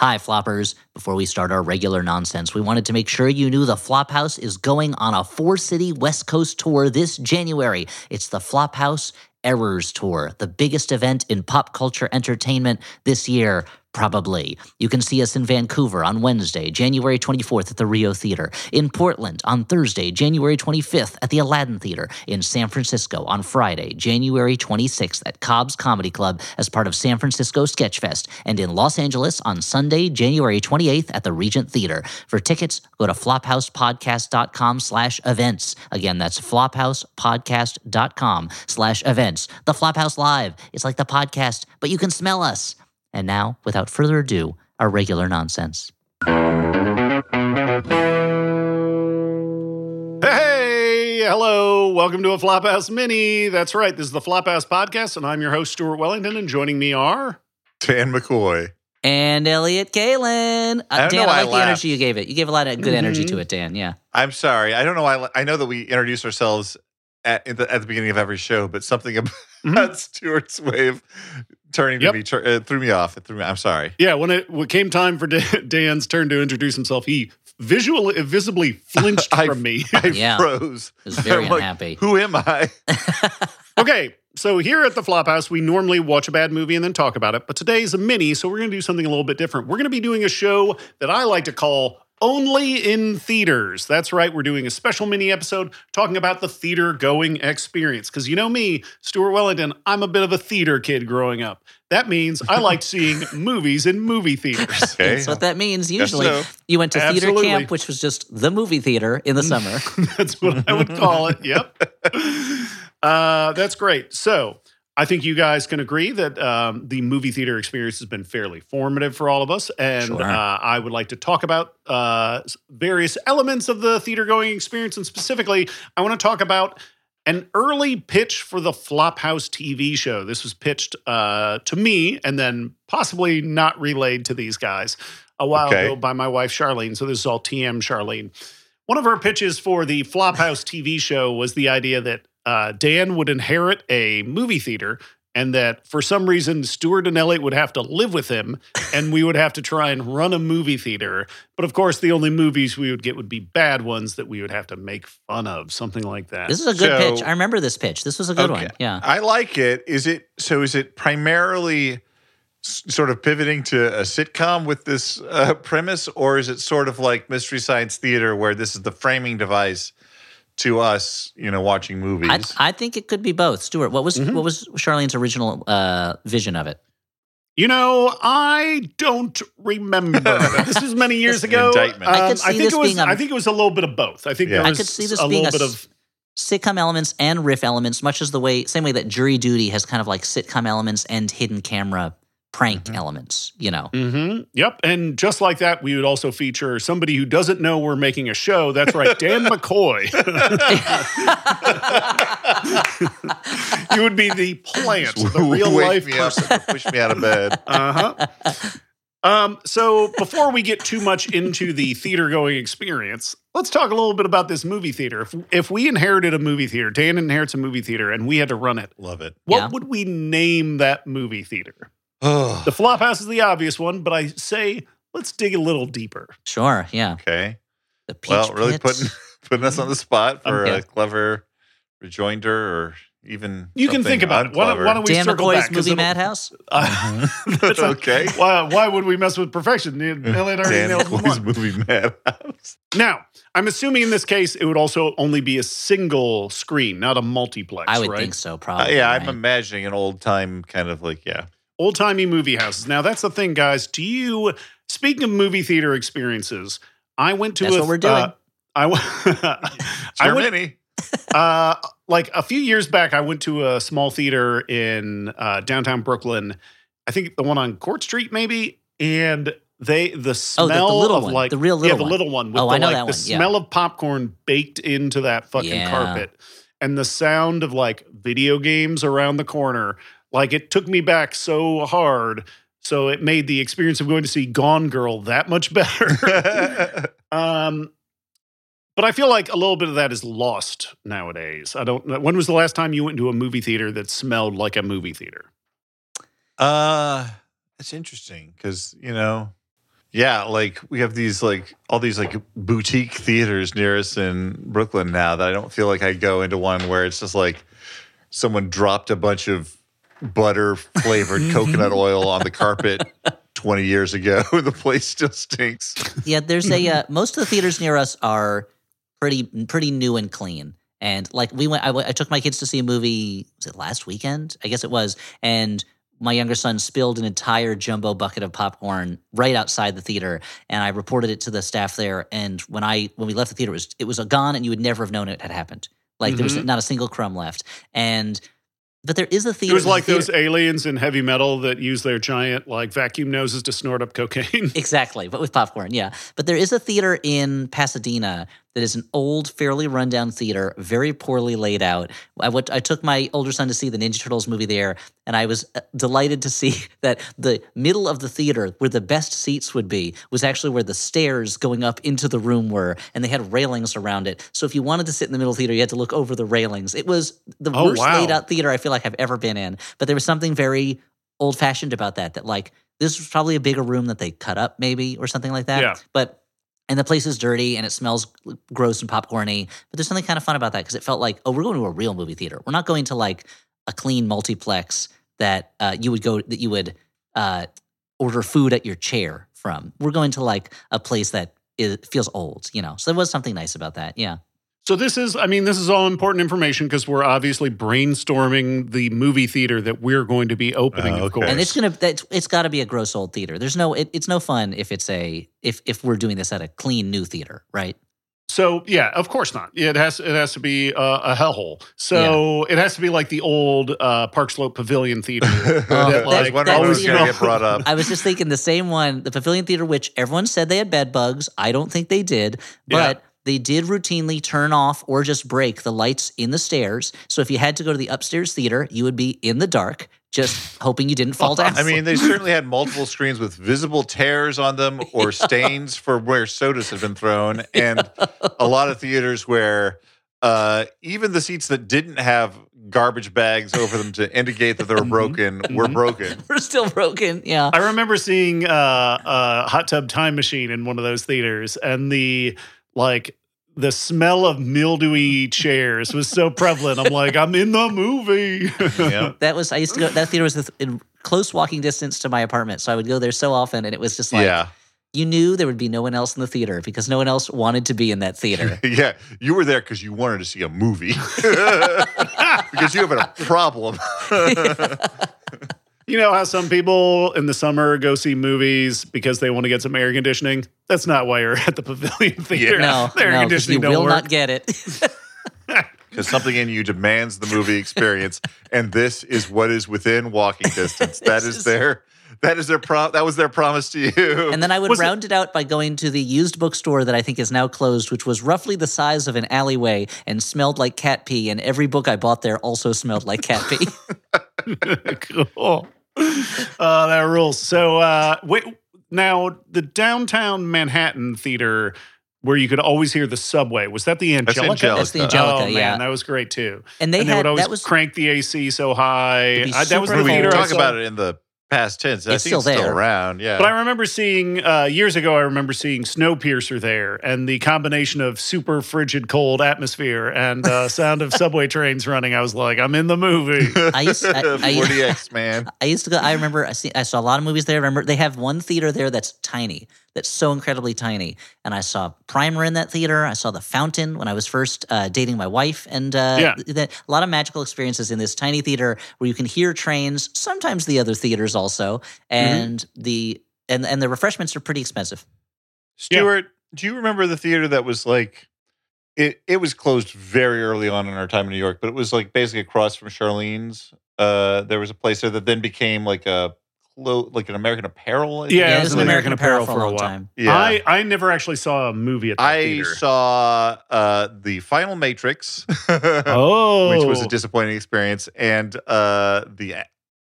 Hi, floppers. Before we start our regular nonsense, we wanted to make sure you knew the Flophouse is going on a four city West Coast tour this January. It's the Flophouse Errors Tour, the biggest event in pop culture entertainment this year. Probably. You can see us in Vancouver on Wednesday, January 24th at the Rio Theater, in Portland on Thursday, January 25th at the Aladdin Theater, in San Francisco on Friday, January 26th at Cobb's Comedy Club as part of San Francisco Sketchfest, and in Los Angeles on Sunday, January 28th at the Regent Theater. For tickets, go to flophousepodcast.com slash events. Again, that's flophousepodcast.com slash events. The Flophouse Live. It's like the podcast, but you can smell us. And now, without further ado, our regular nonsense. Hey, hello. Welcome to a Flophouse Mini. That's right. This is the Flophouse Podcast, and I'm your host, Stuart Wellington. And joining me are. Dan McCoy. And Elliot Kalan. Uh, I don't Dan, know why I I like the energy you gave it. You gave a lot of good energy Mhm. to it, Dan. Yeah. I'm sorry. I don't know why. I know that we introduce ourselves at at the, at the beginning of every show, but something about Mhm. Stuart's way of turning Yep. to me tur- uh, threw me off. It threw me. I'm sorry. Yeah, when it when it came time for Dan- Dan's turn to introduce himself, he visually, visibly flinched I- from me. I Yeah. froze. I was very I'm like. Who am I? okay, so here at the Flophouse, we normally watch a bad movie and then talk about it, but today's a mini, so we're going to do something a little bit different. We're going to be doing a show that I like to call Only in Theaters. That's right, we're doing a special mini episode talking about the theater going experience. Because you know me, Stuart Wellington, I'm a bit of a theater kid growing up. That means I liked seeing movies in movie theaters. Okay. That's what that means usually. so. You went to theater camp, which was just the movie theater in the summer. That's what I would call it. Yep. Uh, that's great. So I think you guys can agree that um, the movie theater experience has been fairly formative for all of us. And Sure. uh, I would like to talk about uh, various elements of the theater going experience. And specifically, I want to talk about an early pitch for the Flophouse TV show. This was pitched uh, to me and then possibly not relayed to these guys a while Okay. ago by my wife, Charlene. So this is all TM Charlene. One of her pitches for the Flophouse TV show was the idea that uh, Dan would inherit a movie theater and that for some reason Stuart and Elliot would have to live with him and we would have to try and run a movie theater. But of course, the only movies we would get would be bad ones that we would have to make fun of, something like that. This is a good So- pitch. I remember this pitch. This was a good Okay. one. Yeah. I like it. Is it so? Is it primarily s- sort of pivoting to a sitcom with this uh, premise, or is it sort of like Mystery Science Theater, where this is the framing device to us, you know, watching movies? I, I think it could be both. Stuart, what was Mhm. what was Charlene's original uh, vision of it? You know, I don't remember. this was many years ago. indictment. I could Um, see think this it was. being a- I think it was a little bit of both. I think Yeah. there I could see this a being little a bit of. Sitcom elements and riff elements, much as the way same way that Jury Duty has kind of like sitcom elements and hidden camera prank Mhm. elements. You know, hmm Yep. And just like that, we would also feature somebody who doesn't know we're making a show. That's right, Dan McCoy. you would be the plant, the real Wake life me up, person. push me out of bed. Uh huh. Um, so before we get too much into the theater going experience, let's talk a little bit about this movie theater. If, if we inherited a movie theater, Dan inherits a movie theater, and we had to run it, Love it. what Yeah. would we name that movie theater? The Flophouse is the obvious one, but I say let's dig a little deeper. sure, yeah. okay. The peach Well, really Pit. putting putting us on the spot for Okay. a clever rejoinder, or even You can think about it. Why don't, why don't we Dan circle McCoy's back? 'Cause movie Madhouse. Uh, that's not- okay. Why, why would we mess with perfection? Elliot already Dan McCoy's movie Madhouse. Now, I'm assuming in this case it would also only be a single screen, not a multiplex. I would right? think so. Uh, Probably. yeah, right? I'm imagining an old time kind of like yeah. Old timey movie houses. Now that's the thing, guys. Do you? Speaking of movie theater experiences, I went to That's a. what we're doing. uh, I went. I went uh, like a few years back, I went to a small theater in uh, downtown Brooklyn. I think the one on Court Street, maybe. And they the Oh, smell the, the little of one, like the real little yeah, the one. little one. With Oh, the, I know like, that the one, yeah. smell of popcorn baked into that fucking Yeah. carpet, and the sound of like video games around the corner. Like it took me back so hard. So it made the experience of going to see Gone Girl that much better. um, but I feel like a little bit of that is lost nowadays. I don't. When was the last time you went to a movie theater that smelled like a movie theater? uh, that's interesting because you know Yeah, like we have these like all these like boutique theaters near us in Brooklyn now that I don't feel like I go into one where it's just like someone dropped a bunch of butter flavored coconut oil on the carpet 20 years ago. the place still stinks. Yeah, there's a uh, most of the theaters near us are pretty pretty new and clean. And like we went, I took my kids to see a movie. Was it last weekend? I guess it was. And my younger son spilled an entire jumbo bucket of popcorn right outside the theater, and I reported it to the staff there. And when I when we left the theater, it was it was gone, and you would never have known it had happened. Like there was Mhm. not a single crumb left. And but there is a theater. It was like those aliens in heavy metal that use their giant like vacuum noses to snort up cocaine. Exactly, but with popcorn, yeah. But there is a theater in Pasadena that is an old, fairly rundown theater, very poorly laid out. I went, I took my older son to see the Ninja Turtles movie there, and I was uh, delighted to see that the middle of the theater, where the best seats would be, was actually where the stairs going up into the room were, and they had railings around it. So if you wanted to sit in the middle theater, you had to look over the railings. It was the Oh, worst wow. laid out theater I feel like I've ever been in. But there was something very old fashioned about that. That like this was probably a bigger room that they cut up, maybe or something like that. Yeah. But and the place is dirty and it smells gross and popcorny. But there's something kind of fun about that because it felt like, oh, we're going to a real movie theater. We're not going to like a clean multiplex that uh, you would go that you would uh, order food at your chair from. We're going to like a place that is, feels old, you know. So there was something nice about that. Yeah. So this is, I mean, this is all important information because we're obviously brainstorming the movie theater that we're going to be opening. Oh, Of course, and it's gonna that it's got to be a gross old theater. There's no it, it's no fun if it's a if if we're doing this at a clean new theater, right? So yeah, of course not. It has it has to be uh, a hellhole. So it has to be like the old uh, Park Slope Pavilion Theater. Oh, I was that- that was was- going to get brought up. I was just thinking the same one, the Pavilion Theater, which everyone said they had bed bugs. I don't think they did, but they did routinely turn off or just break the lights in the stairs. So if you had to go to the upstairs theater, you would be in the dark, just hoping you didn't fall down. I mean, they certainly had multiple screens with visible tears on them or stains for where sodas had been thrown, and a lot of theaters where uh, even the seats that didn't have garbage bags over them to indicate that they were broken were Mhm. broken. we're still broken. Yeah. I remember seeing uh, a hot tub time machine in one of those theaters, and the like the smell of mildewy chairs was so prevalent. I'm like, I'm in the movie. Yeah. That was I used to go. That theater was in close walking distance to my apartment, so I would go there so often, and it was just like yeah, you knew there would be no one else in the theater because no one else wanted to be in that theater. yeah. You were there because you wanted to see a movie because you have a problem. You know how some people in the summer go see movies because they want to get some air conditioning? That's not why you're at the Pavilion Theater. no, the air no, 'cause you conditioning don't will work. not get it. Because something in you demands the movie experience, and this is what is within walking distance. That It's just- their that is their pro- that was their promise to you. And then I would Was it- round it out by going to the used bookstore that I think is now closed, which was roughly the size of an alleyway and smelled like cat pee. And every book I bought there also smelled like cat pee. cool. Uh, that rules. So, uh, wait, now the downtown Manhattan theater where you could always hear the subway was that the That's Angelika? Angelika. That's the Angelika, oh, yeah. man, that was great too. And they and they had would always that was crank the AC so high. It'd I, that was the we cold. theater. can talk about it in the past tense. I It's think still it's still there. around. Yeah. But I remember seeing uh, years ago. I remember seeing Snowpiercer there, and the combination of super frigid cold atmosphere and uh, sound of subway trains running. I was like, I'm in the movie. I used- I- I- 40x, man. I used to go. I remember. I, see, I saw a lot of movies there. I remember they have one theater there that's tiny, that's so incredibly tiny. And I saw Primer in that theater. I saw the Fountain when I was first uh, dating my wife, and uh, Yeah. th- th- a lot of magical experiences in this tiny theater where you can hear trains. Sometimes the other theaters also, and the and and the refreshments are pretty expensive. Stuart, do you remember the theater that was like it it was closed very early on in our time in New York, but it was like basically across from Charlene's. Uh there was a place there that then became like a clo- like an American Apparel. I think. Yeah, it it was an American, Apparel for a long while. time. Yeah. I, I never actually saw a movie at that I theater. saw uh, the Final Matrix, oh, which was a disappointing experience, and uh, the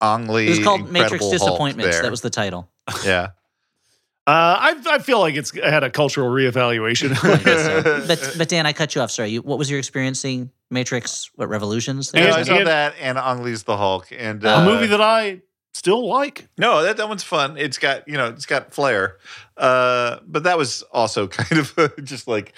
Ang Lee. It was called Incredible Matrix Hulk Disappointments. there. That was the title. yeah. Uh, I, I feel like it's had a cultural reevaluation. I so. but but Dan, I cut you off. Sorry. You, what was your experience seeing Matrix? What Revolutions? And- Yeah, I saw and- that and Ang Lee's the Hulk, and uh, a movie that I still like. No, that, that one's fun. It's got, you know, it's got flair. Uh, but that was also kind of just like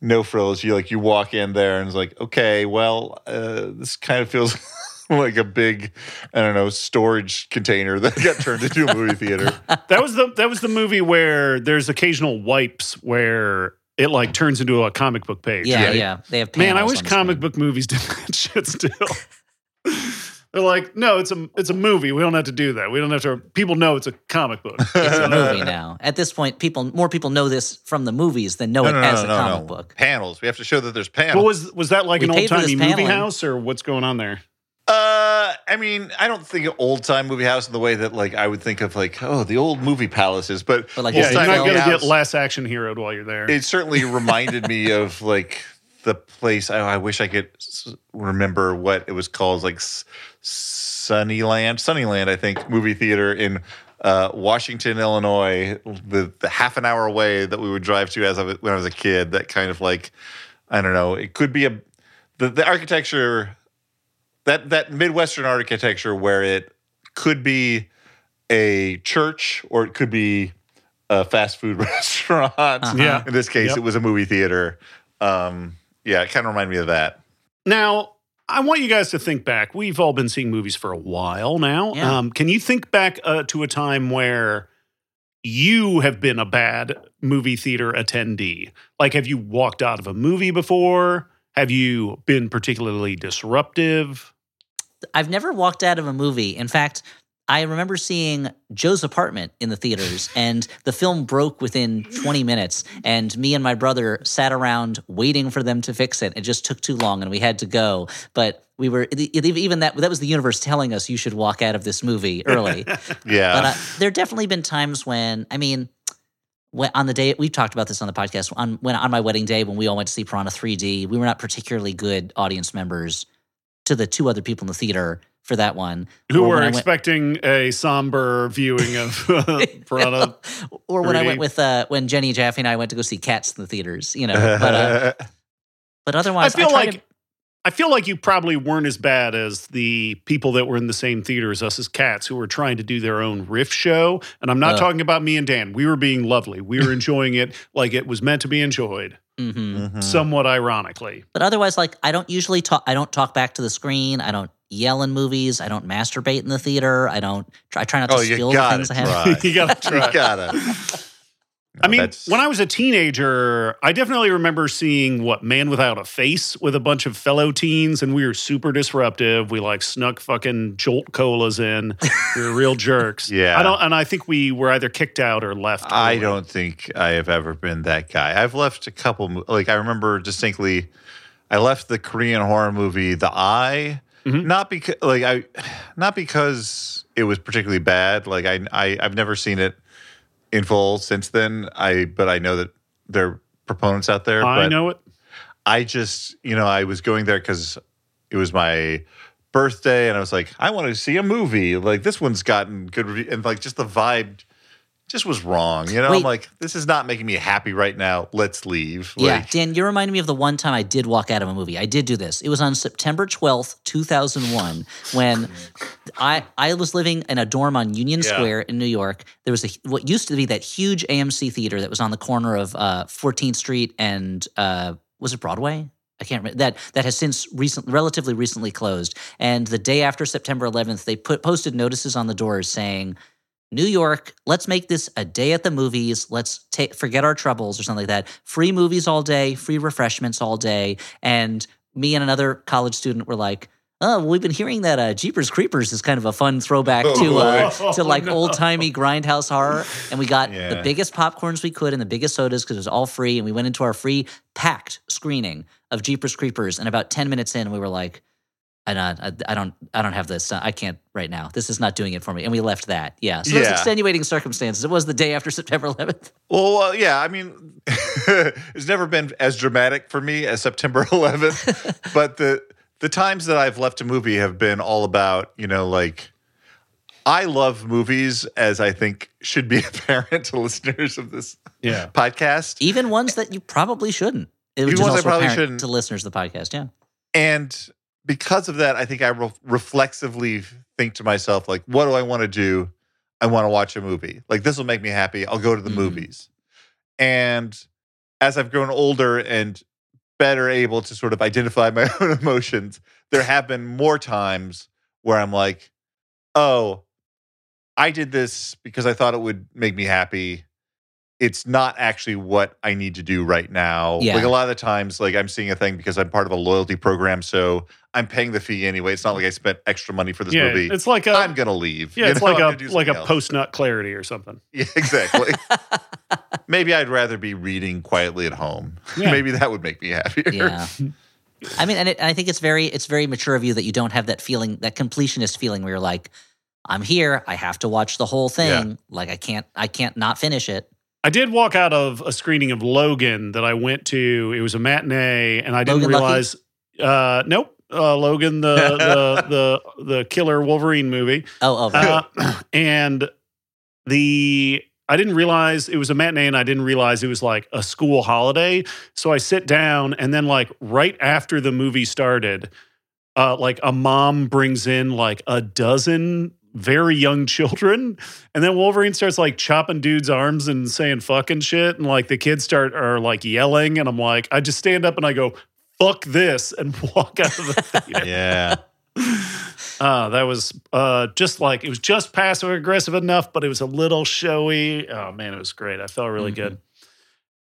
no frills. You like you walk in there and it's like, okay, well, uh, this kind of feels like a big, I don't know, storage container that got turned into a movie theater. That was the that was the movie where there's occasional wipes where it like turns into a comic book page. Yeah, right? yeah. They have Man, I wish comic screen. book movies did that shit still. They're like, no, it's a it's a movie. We don't have to do that. We don't have to. People know it's a comic book. It's a movie now. At this point, people more people know this from the movies than know No, it no, no, as no, a no, comic no. book. Panels. We have to show that there's panels. What was was that like We an old timey movie paneling. house or what's going on there? Uh, I mean, I don't think of old time movie house in the way that like I would think of like oh the old movie palaces, but, But, like, Yeah, you're not gonna movie get house, less action heroed while you're there. It certainly reminded me of like the place. I, I wish I could remember what it was called, like S- Sunnyland, Sunnyland, I think, movie theater in uh, Washington, Illinois. The the half an hour away that we would drive to as I when I was a kid. That kind of like I don't know. It could be a the, the architecture that that midwestern architecture where it could be a church or it could be a fast food restaurant. Uh-huh. Yeah. In this case, Yep. it was a movie theater. Um, yeah, it kind of reminded me of that. Now, I want you guys to think back. We've all been seeing movies for a while now. Yeah. Um, can you think back uh, to a time where you have been a bad movie theater attendee? Like, have you walked out of a movie before? Have you been particularly disruptive? I've never walked out of a movie. In fact, I remember seeing Joe's apartment in the theaters, and the film broke within 20 minutes. And me and my brother sat around waiting for them to fix it. It just took too long, and we had to go. But we were even that that was the universe telling us you should walk out of this movie early. Yeah. But uh, there have definitely been times when, I mean, when, on the day we've talked about this on the podcast on when on my wedding day when we all went to see Piranha 3D, we were not particularly good audience members to the two other people in the theater for that one. Who Or were when I went- expecting a somber viewing of uh, Piranha? or when I 3D. went with uh, when Jenny Jaffe and I went to go see Cats in the theaters, you know. But uh, but I otherwise, feel try like to- I feel like you probably weren't as bad as the people that were in the same theater as us as cats who were trying to do their own riff show. And I'm not Ugh. talking about me and Dan. We were being lovely. We were enjoying it like it was meant to be enjoyed, Mhm. Mhm. somewhat ironically. But otherwise, like I don't usually talk. I don't talk back to the screen. I don't yell in movies. I don't masturbate in the theater. I don't. I try not to Oh, you spill the gotta things I have. try. You gotta try. you gotta. I mean, That's- when I was a teenager, I definitely remember seeing what Man Without a Face with a bunch of fellow teens, and we were super disruptive. We like snuck fucking Jolt colas in. We were real jerks. Yeah. I don't, and I think we were either kicked out or left. I early. don't think I have ever been that guy. I've left a couple. Like I remember distinctly, I left the Korean horror movie The Eye. Mhm. Not because like I, not because it was particularly bad. Like I, I I've never seen it in full since then. I but I know that there are proponents out there. I know it. I just, you know, I was going there because it was my birthday, and I was like, I want to see a movie. Like this one's gotten good review, and like just the vibe just was wrong. You know, I'm like, this is not making me happy right now. Let's leave. Yeah, Dan, you reminded me of the one time I did walk out of a movie. I did do this. It was on September 12th, 2001, when I I was living in a dorm on Union Yeah. Square in New York. There was a what used to be that huge AMC theater that was on the corner of uh, 14th Street and uh, was it Broadway? I can't remember that that has since recent, relatively recently closed. And the day after September 11th, they put posted notices on the doors saying New York, let's make this a day at the movies. Let's take forget our troubles or something like that. Free movies all day, free refreshments all day. And me and another college student were like, "Oh, well, we've been hearing that uh, Jeepers Creepers is kind of a fun throwback Oh, to uh, to like Oh, no. old timey grindhouse horror." And we got the biggest popcorns we could and the biggest sodas because it was all free. And we went into our free packed screening of Jeepers Creepers. And about ten minutes in, we were like. I don't, I, I don't, I don't have this. I can't right now. This is not doing it for me. And we left that. Yeah. So those extenuating circumstances. It was the day after September 11th. well, uh, yeah. I mean, it's never been as dramatic for me as September 11th, but the the times that I've left a movie have been all about, you know, like. I love movies, as I think should be apparent to listeners of this Yeah. podcast. Even ones that you probably shouldn't. It Even was ones I also probably shouldn't. to listeners of the podcast. Yeah. And because of that, I think I re- reflexively think to myself, like, what do I want to do? I want to watch a movie. Like, this will make me happy. I'll go to the Mhm. movies. And as I've grown older and better able to sort of identify my own emotions, there have been more times where I'm like, oh, I did this because I thought it would make me happy. It's not actually what I need to do right now. Yeah. Like a lot of the times, like I'm seeing a thing because I'm part of a loyalty program, so I'm paying the fee anyway. It's not like I spent extra money for this yeah, movie. it's like a I'm gonna leave. yeah, you it's know? like I'm a like a post nut clarity or something. Yeah, exactly. Maybe I'd rather be reading quietly at home. Yeah. Maybe that would make me happier. Yeah. I mean, and it, I think it's very it's very mature of you that you don't have that feeling, that completionist feeling where you're like, I'm here, I have to watch the whole thing. Like I can't I can't not finish it. I did walk out of a screening of Logan that I went to. It was a matinee, and I didn't Logan realize. Uh, nope, uh, Logan, the the the the killer Wolverine movie, Oh, oh, uh, and the I didn't realize it was a matinee, and I didn't realize it was like a school holiday. So I sit down, and then like right after the movie started, uh, like a mom brings in like a dozen very young children. And then wolverine starts like chopping dudes arms and saying fucking shit. And like the kids start are like yelling. And i'm like i just stand up and i go fuck this and walk out of the theater. Yeah. uh, that was uh, just like it was just passive aggressive enough but it was a little showy. Oh man it was great. I felt really Mhm. good.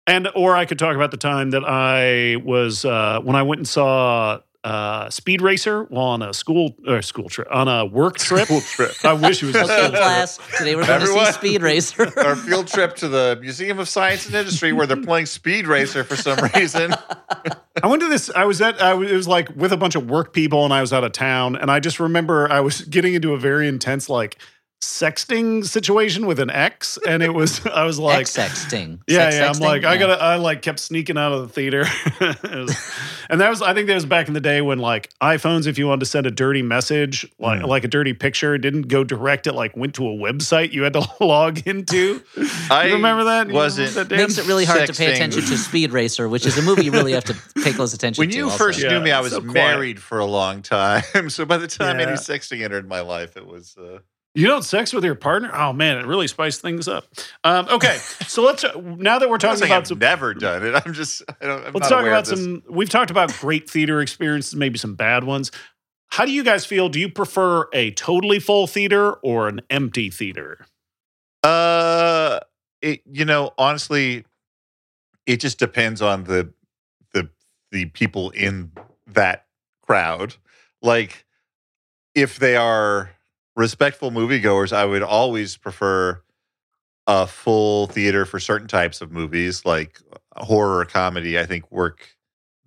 And or i could talk about the time that i was uh, when i went and saw uh, Speed Racer while on a school or school trip on a work trip. School trip. I wish it was a Okay, school trip. class. Today we're going to see Speed Racer. Our field trip to the Museum of Science and Industry where they're playing Speed Racer for some reason. I went to this. I was at. I was, it was like with a bunch of work people, and I was out of town. And I just remember I was getting into a very intense like sexting situation with an ex, and it was. I was like, sexting. yeah, Sex yeah. I'm sexting? like, I gotta. I like kept sneaking out of the theater, was- and that was. I think that was back in the day when like iPhones, if you wanted to send a dirty message, like Mm. like a dirty picture, didn't go direct. It like went to a website you had to log into. I you remember that? Wasn't- remember that, Makes it really hard to pay attention to Speed Racer, which is a movie you really have to pay close attention When to. you also. first Yeah, knew me, I was so quiet. married for a long time. So by the time any Yeah. sexting entered my life, it was. Uh, You don't sex with your partner? Oh man, it really spiced things up. Um, okay, so let's now that we're talking about I've some, never done it. I'm just. I don't, I'm let's not talk about some. We've talked about great theater experiences, maybe some bad ones. How do you guys feel? Do you prefer a totally full theater or an empty theater? Uh, it you know honestly, it just depends on the the the people in that crowd. Like, if they are respectful moviegoers, I would always prefer a full theater for certain types of movies, like horror or comedy. I think work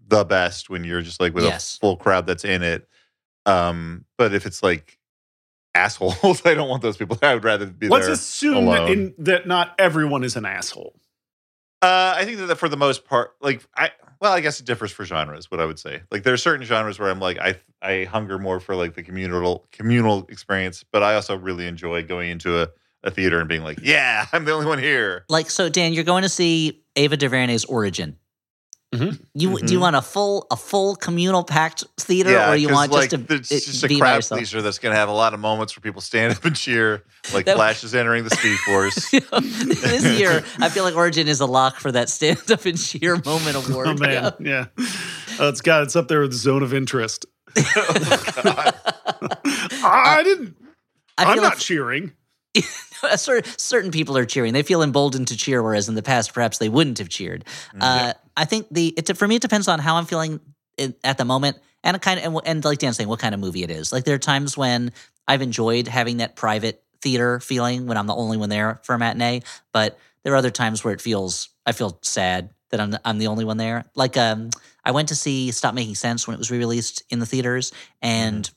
the best when you're just like with Yes. a full crowd that's in it. Um, but if it's like assholes, I don't want those people. I would rather be Let's assume alone. in, that not everyone is an asshole. Uh, I think that for the most part, like I, well, I guess it differs for genres. What I would say, like there are certain genres where I'm like, I, I hunger more for like the communal communal experience, but I also really enjoy going into a, a theater and being like, yeah, I'm the only one here. Like, so Dan, you're going to see Ava DuVernay's Origin. Mhm. You do you Mhm. want a full a full communal packed theater, yeah, or you want like just to it's just a be by crowd pleaser that's going to have a lot of moments where people stand up and cheer, like That- Flash is entering the Speed Force. this year, I feel like Origin is a lock for that stand up and cheer moment award. Oh man, yeah, uh, it's got it's up there with the zone of interest. God. I didn't. I I'm not like cheering. cer- certain people are cheering. They feel emboldened to cheer, whereas in the past, perhaps they wouldn't have cheered. Uh, I think the it, for me, it depends on how I'm feeling in, at the moment, and kind of and, and like Dan's saying, what kind of movie it is. Like there are times when I've enjoyed having that private theater feeling when I'm the only one there for a matinee, but there are other times where it feels I feel sad that I'm I'm the only one there. Like um, I went to see Stop Making Sense when it was re-released in the theaters, and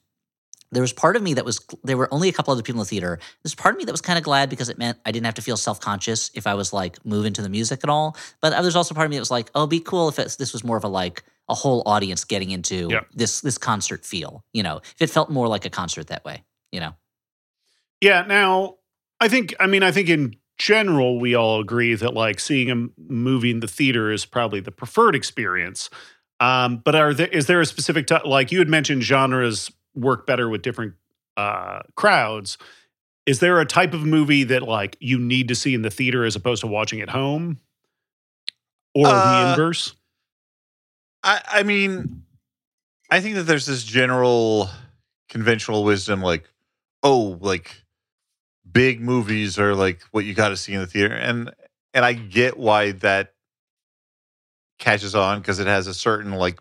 there was part of me that was there were only a couple other people in the theater. There's part of me that was kind of glad because it meant I didn't have to feel self conscious if I was like moving to the music at all. But there's also part of me that was like, oh, it'd be cool if it's, this was more of a like a whole audience getting into Yeah. this this concert feel. You know, if it felt more like a concert that way. You know, Yeah. Now, I think. I mean, I think in general we all agree that like seeing a movie in the theater is probably the preferred experience. Um, but are there is there a specific ti like you had mentioned genres work better with different uh, crowds? Is there a type of movie that like you need to see in the theater as opposed to watching at home, or the Uh, inverse? I, I mean, I think that there's this general conventional wisdom, like, oh, like big movies are like what you got to see in the theater, and and I get why that catches on because it has a certain like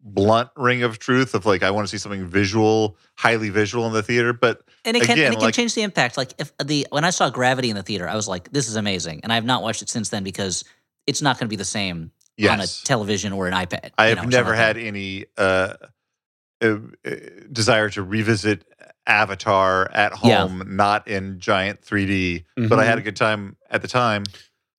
blunt ring of truth of like I want to see something visual, highly visual in the theater, but And it can Again, and it can like- change the impact. Like if the when I saw Gravity in the theater, I was like, "This is amazing," and I have not watched it since then because it's not going to be the same on a television or an iPad. I have know, never something like had any uh, uh, uh, desire to revisit Avatar at Yeah. home, not in giant 3D. But Mm-hmm. I had a good time at the time.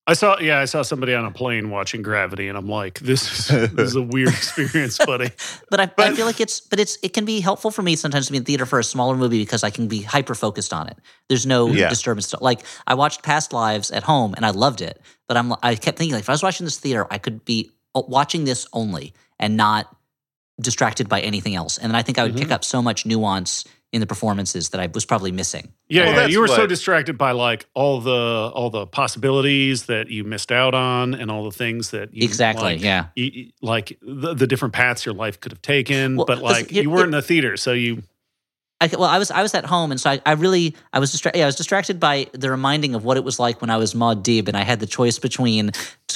I saw yeah, I saw somebody on a plane watching Gravity, and I'm like, this is this is a weird experience, buddy. But I, I feel like it's but it's it can be helpful for me sometimes to be in theater for a smaller movie because I can be hyper focused on it. There's no Yeah. disturbance. Like I watched Past Lives at home and I loved it, but I'm I kept thinking like if I was watching this theater, I could be uh, watching this only and not distracted by anything else. And then I think I would Mm-hmm. pick up so much nuance in the performances that I was probably missing. Yeah, Well, yeah, you were so distracted by like all the all the possibilities that you missed out on, and all the things that you, Exactly. like, yeah. you- you- like the, the different paths your life could have taken. Well, but like here- you weren't in the theater, so you I, well, I was I was at home, and so I, I really I was distracted. Yeah, I was distracted by the reminding of what it was like when I was Muad'Dib, and I had the choice between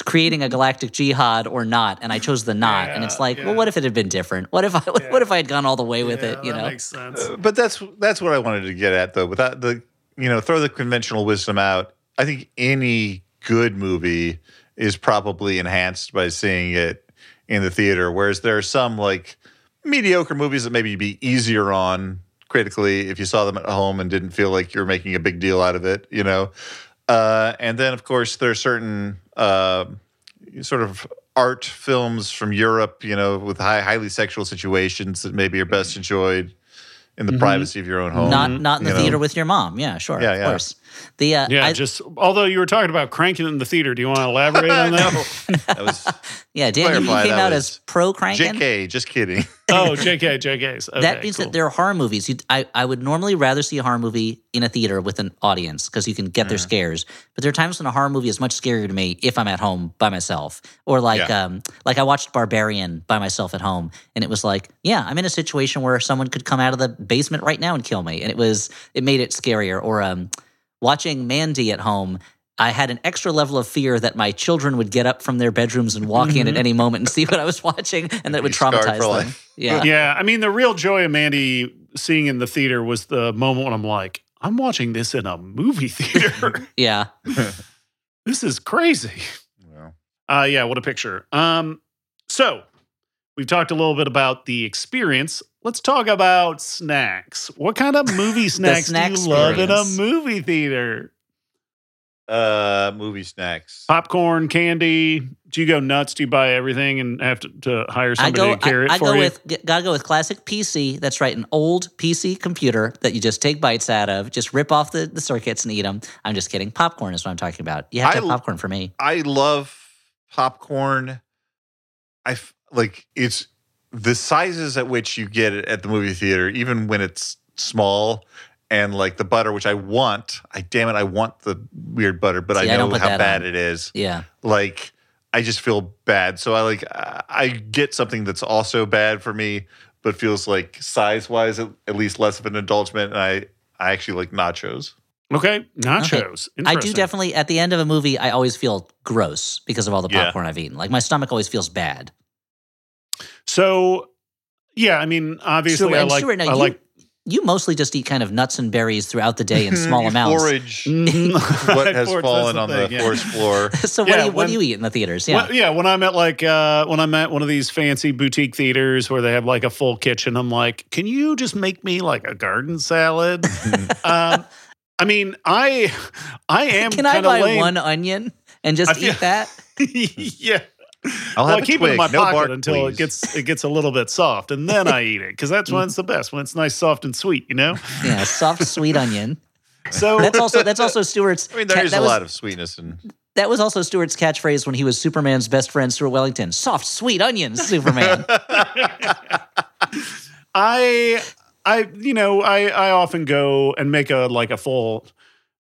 creating a galactic jihad or not, and I chose the not. and it's like, yeah. well, what if it had been different? What if I what if I had gone all the way with it? You know, makes sense. Uh, But that's that's what I wanted to get at though. Without the you know, throw the conventional wisdom out. I think any good movie is probably enhanced by seeing it in the theater. Whereas there are some like mediocre movies that maybe be easier on critically if you saw them at home and didn't feel like you're making a big deal out of it, you know. Uh, and then of course there are certain uh, sort of art films from Europe, you know, with high, highly sexual situations that maybe are best enjoyed in the Mhm. privacy of your own home. not not in the know. theater with your mom. Yeah, sure, Yeah, of yeah. course. The uh, Yeah, I- just although you were talking about cranking it in the theater, do you want to elaborate on that? No, that was yeah, Dan, you, you clarify, came that out was as pro cranking. JK. Just kidding. oh, JK, JK's. Okay, that means cool. that there are horror movies. You, I, I would normally rather see a horror movie in a theater with an audience because you can get Mm. their scares. But there are times when a horror movie is much scarier to me if I'm at home by myself, or like Yeah. um like I watched Barbarian by myself at home, and it was like, yeah, I'm in a situation where someone could come out of the basement right now and kill me, and it was it made it scarier. Or um, watching Mandy at home. I had an extra level of fear that my children would get up from their bedrooms and walk in at any moment and see what I was watching, and that it would traumatize them. life. Yeah. yeah, I mean, the real joy of Mandy seeing in the theater was the moment when I'm like, I'm watching this in a movie theater. yeah. this is crazy. Well, Uh, yeah, what a picture. Um, so we've talked a little bit about the experience. Let's talk about snacks. What kind of movie snacks snack do you love in a movie theater? uh, movie snacks. Popcorn, candy. Do you go nuts? Do you buy everything and have to, to hire I somebody go. to carry I, I it for go you? with. g- Gotta go with classic PC. That's right, an old PC computer that you just take bites out of. Just rip off the, the circuits and eat them. I'm just kidding. Popcorn is what I'm talking about. You have to I have popcorn for me. I love popcorn. I f- like it's the sizes at which you get it at the movie theater, even when it's small. And like the butter, which I want, I damn it, I want the weird butter, but See, I I know put how bad on. it is. Yeah. like I just feel bad. So I like I I get something that's also bad for me, but feels like size wise at, at least less of an indulgence. And I I actually like nachos. Okay, nachos. I do definitely. At the end of a movie, I always feel gross because of all the Yeah. popcorn I've eaten. Like my stomach always feels bad. So, yeah, I mean, obviously, Stuart, I like. Stuart, now I you, like. you mostly just eat kind of nuts and berries throughout the day in small amounts. Forage what has Forage, fallen that's on thing, the yeah. forest floor. so what Yeah, do you what do you eat in the theaters? Yeah. Well, yeah, when I'm at like uh when I'm at one of these fancy boutique theaters where they have like a full kitchen, I'm like, can you just make me like a garden salad? um, I mean, I I am Can I buy lame. one onion and just feel- eat that? yeah. I'll well, have I a keep it in my no pocket bark, until it gets it gets a little bit soft, and then I eat it because that's when mm. it's the best. When it's nice, soft, and sweet, you know. Yeah, soft sweet onion. So That's also that's also Stuart's. I mean, there te- is a was- lot of sweetness in That was also Stuart's catchphrase when he was Superman's best friend, Stuart Wellington. Soft, sweet onions, Superman. I I you know I I often go and make a like a full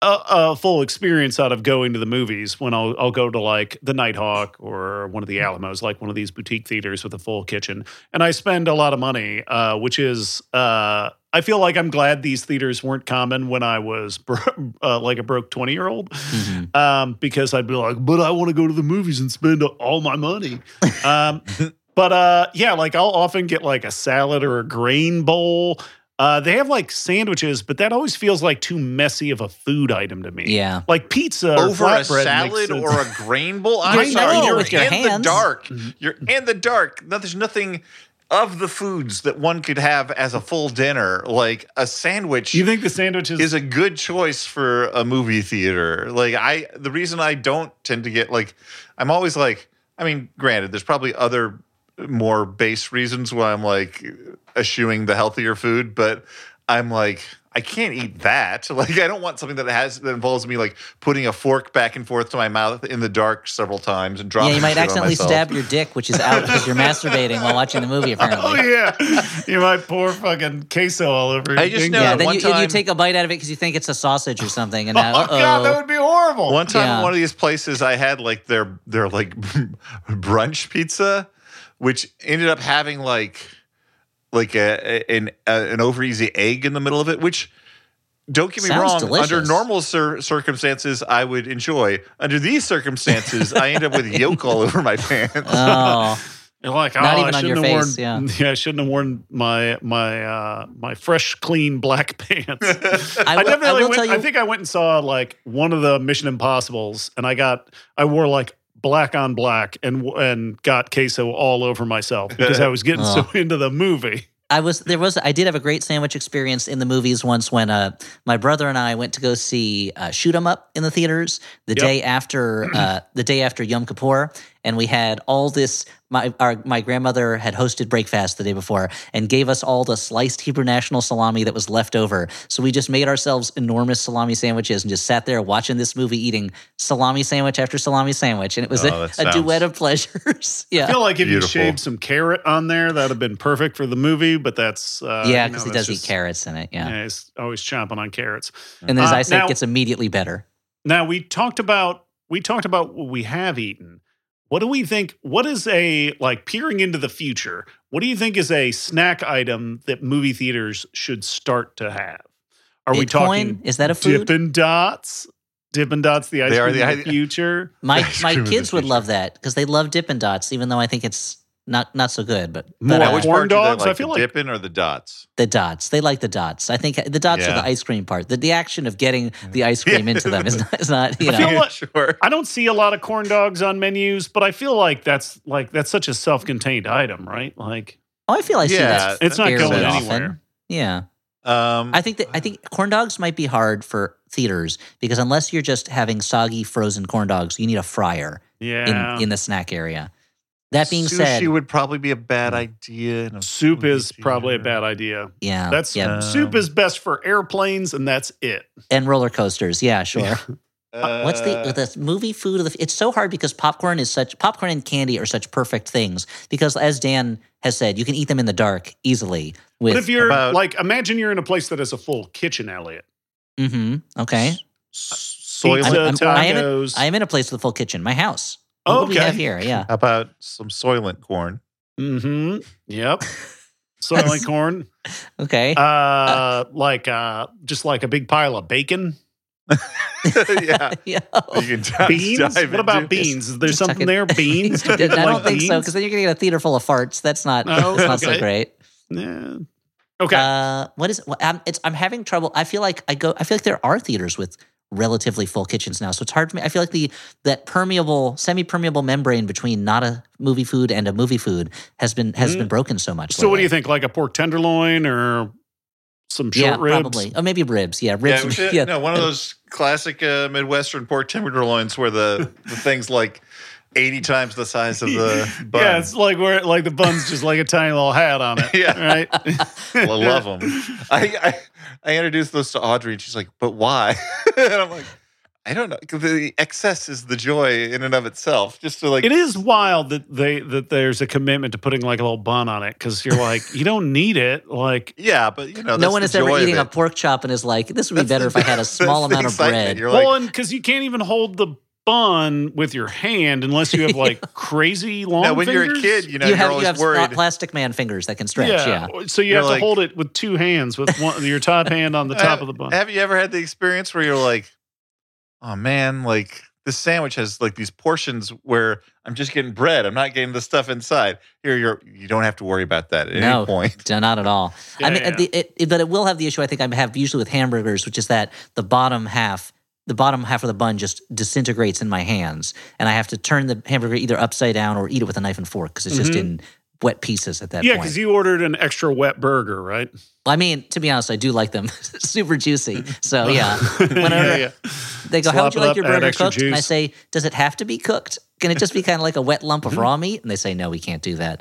a, a full experience out of going to the movies when I'll I'll go to like the Nitehawk or one of the Alamos, like one of these boutique theaters with a full kitchen, and I spend a lot of money, uh, which is uh, I feel like I'm glad these theaters weren't common when I was bro- uh, like a broke twenty year old, Mhm. um, because I'd be like, but I want to go to the movies and spend all my money. Um, but uh, yeah, like I'll often get like a salad or a grain bowl. Uh, they have like sandwiches, but that always feels like too messy of a food item to me. Yeah. Like pizza over a flatbread makes salad or a grain bowl. I'm You're sorry, eating you're with your in the dark. Mm-hmm. You're in the dark. No, there's nothing of the foods that one could have as a full dinner. Like a sandwich you think the sandwiches is a good choice for a movie theater. Like I, the reason I don't tend to get like, I'm always like, I mean, granted, there's probably other more base reasons why I'm like eschewing the healthier food, but I'm like, I can't eat that. Like, I don't want something that has that involves me like putting a fork back and forth to my mouth in the dark several times and dropping. Yeah, you might accidentally stab your dick, which is out because you're masturbating while watching the movie, oh, apparently. Oh yeah, you might pour fucking queso all over. your I just know yeah, then you, and you take a bite out of it because you think it's a sausage or something. And Oh now, god, that would be horrible. One time, Yeah. in one of these places, I had like their their like brunch pizza, which ended up having like like a, a- an a, an over easy egg in the middle of it, which. Don't get me Sounds wrong. delicious. Under normal cir- circumstances, I would enjoy. Under these circumstances, I end up with yolk all over my pants. oh, You're like, oh, Not I even on your shouldn't have face, worn, yeah. I shouldn't have worn my my uh, my fresh, clean black pants. I, I, will, I definitely will went. tell you. I think I went and saw like one of the Mission Impossibles, and I got I wore like black on black and and got queso all over myself because I was getting so Oh. into the movie. I was there was I did have a great sandwich experience in the movies once when uh my brother and I went to go see uh, Shoot 'Em Up in the theaters the Yep. day after uh, the day after Yom Kippur, and we had all this. My our my grandmother had hosted breakfast the day before and gave us all the sliced Hebrew National salami that was left over. So we just made ourselves enormous salami sandwiches and just sat there watching this movie, eating salami sandwich after salami sandwich, and it was Oh, a, that a sounds- duet of pleasures. yeah, I feel like if Beautiful. you shaved some carrot on there, that'd have been perfect for the movie. But that's uh, yeah, you know, because he does just- eat carrots in it. Yeah. Yeah, he's always chomping on carrots. And then his Uh, eyesight now- gets immediately better. Now we talked about we talked about what we have eaten. What do we think? What is a like peering into the future? What do you think is a snack item that movie theaters should start to have? Are we talking Is that a food? Dippin' Dots? Dippin' Dots, the ice They are cream the of the future. My my cream the kids would love that because they love Dippin' Dots, even though I think it's not not so good. But, but More uh, which- corn do they dogs? I like, feel the like- dipping or the dots. the dots, they like the dots. I think the dots are the ice cream part. The, the action of getting the ice cream Yeah. into them is not, is not you I feel know. like- sure. I don't see a lot of corn dogs on menus, but I feel like that's like that's such a self-contained item, right? Like Oh, I feel I see Yeah, that. it's not fairly going often. anywhere. Yeah, Um, I think that I think corn dogs might be hard for theaters because unless you're just having soggy frozen corn dogs, you need a fryer Yeah. in in the snack area. That being sushi said, would probably be a bad idea. a soup is probably a bad idea. yeah, That's yeah, soup is best for airplanes, and that's it. and roller coasters. Yeah, sure. Uh, What's the the movie food of the? It's so hard because popcorn is such popcorn and candy are such perfect things because as Dan has said, you can eat them in the dark easily. With But if you're about- like, imagine you're in a place that has a full kitchen, Elliot. Mm-hmm. okay, Soylent? Pizza, I'm- I'm- I am in- tacos. I am in a place with a full kitchen, my house. What Oh, do we have okay. here? Yeah, How about some Soylent corn? mm-hmm. Yep. Soylent corn. okay. Uh, like uh, just like a big pile of bacon. yeah. yeah. You can dive, Beans. dive What about beans? Is there just something it- there? Beans. I don't like think so because then you're gonna get a theater full of farts. That's not. Oh, that's not so great. Yeah. Okay. Uh, what is? What, I'm, it's. I'm having trouble. I feel like I go. I feel like there are theaters with relatively full kitchens now, so it's hard for me. I feel like the that permeable, semi-permeable membrane between not a movie food and a movie food has been has Mhm. been broken so much. so, what do you think? Like a pork tenderloin or some short Yeah, ribs? probably. Oh, maybe ribs. Yeah, Yeah, ribs. we should- yeah. no, one of those classic uh, Midwestern pork tenderloins where the, the thing's like 80 times the size of the bun. Yeah, it's like where like the bun's just like a tiny little hat on it. Yeah. Right. I love them. I, I I introduced those to Audrey, and she's like, "But why?" and I'm like, I don't know. 'cause The excess is the joy in and of itself. Just to like, It is wild that they that there's a commitment to putting like a little bun on it because you're like you don't need it. Like yeah, but you know, no one is ever eating a pork chop and is like, this would be That's better the- if I had a small amount of bread. You're like, well, because you can't even hold the bun with your hand unless you have like crazy long. now, when you're a kid, you know, you are have always you have worried. plastic man fingers that can stretch. Yeah. So you You're have like- to hold it with two hands, with one your top hand on the top have, of the bun. Have you ever had the experience where you're like, oh man, like this sandwich has like these portions where I'm just getting bread. I'm not getting the stuff inside. Here, you're you don't have to worry about that at No. any point. No, not at all. I mean, yeah. The, it, it- but it will have the issue I think I have usually with hamburgers, which is that the bottom half, the bottom half of the bun just disintegrates in my hands, and I have to turn the hamburger either upside down or eat it with a knife and fork because it's just Mhm. in wet pieces at that yeah, point. Yeah, because you ordered an extra wet burger, right? I mean, to be honest, I do like them super juicy. So yeah, whenever yeah, yeah. they go, "How would you like up, your burger cooked?" And I say, "Does it have to be cooked? Can it just be kind of like a wet lump of raw meat?" And they say, "No, we can't do that."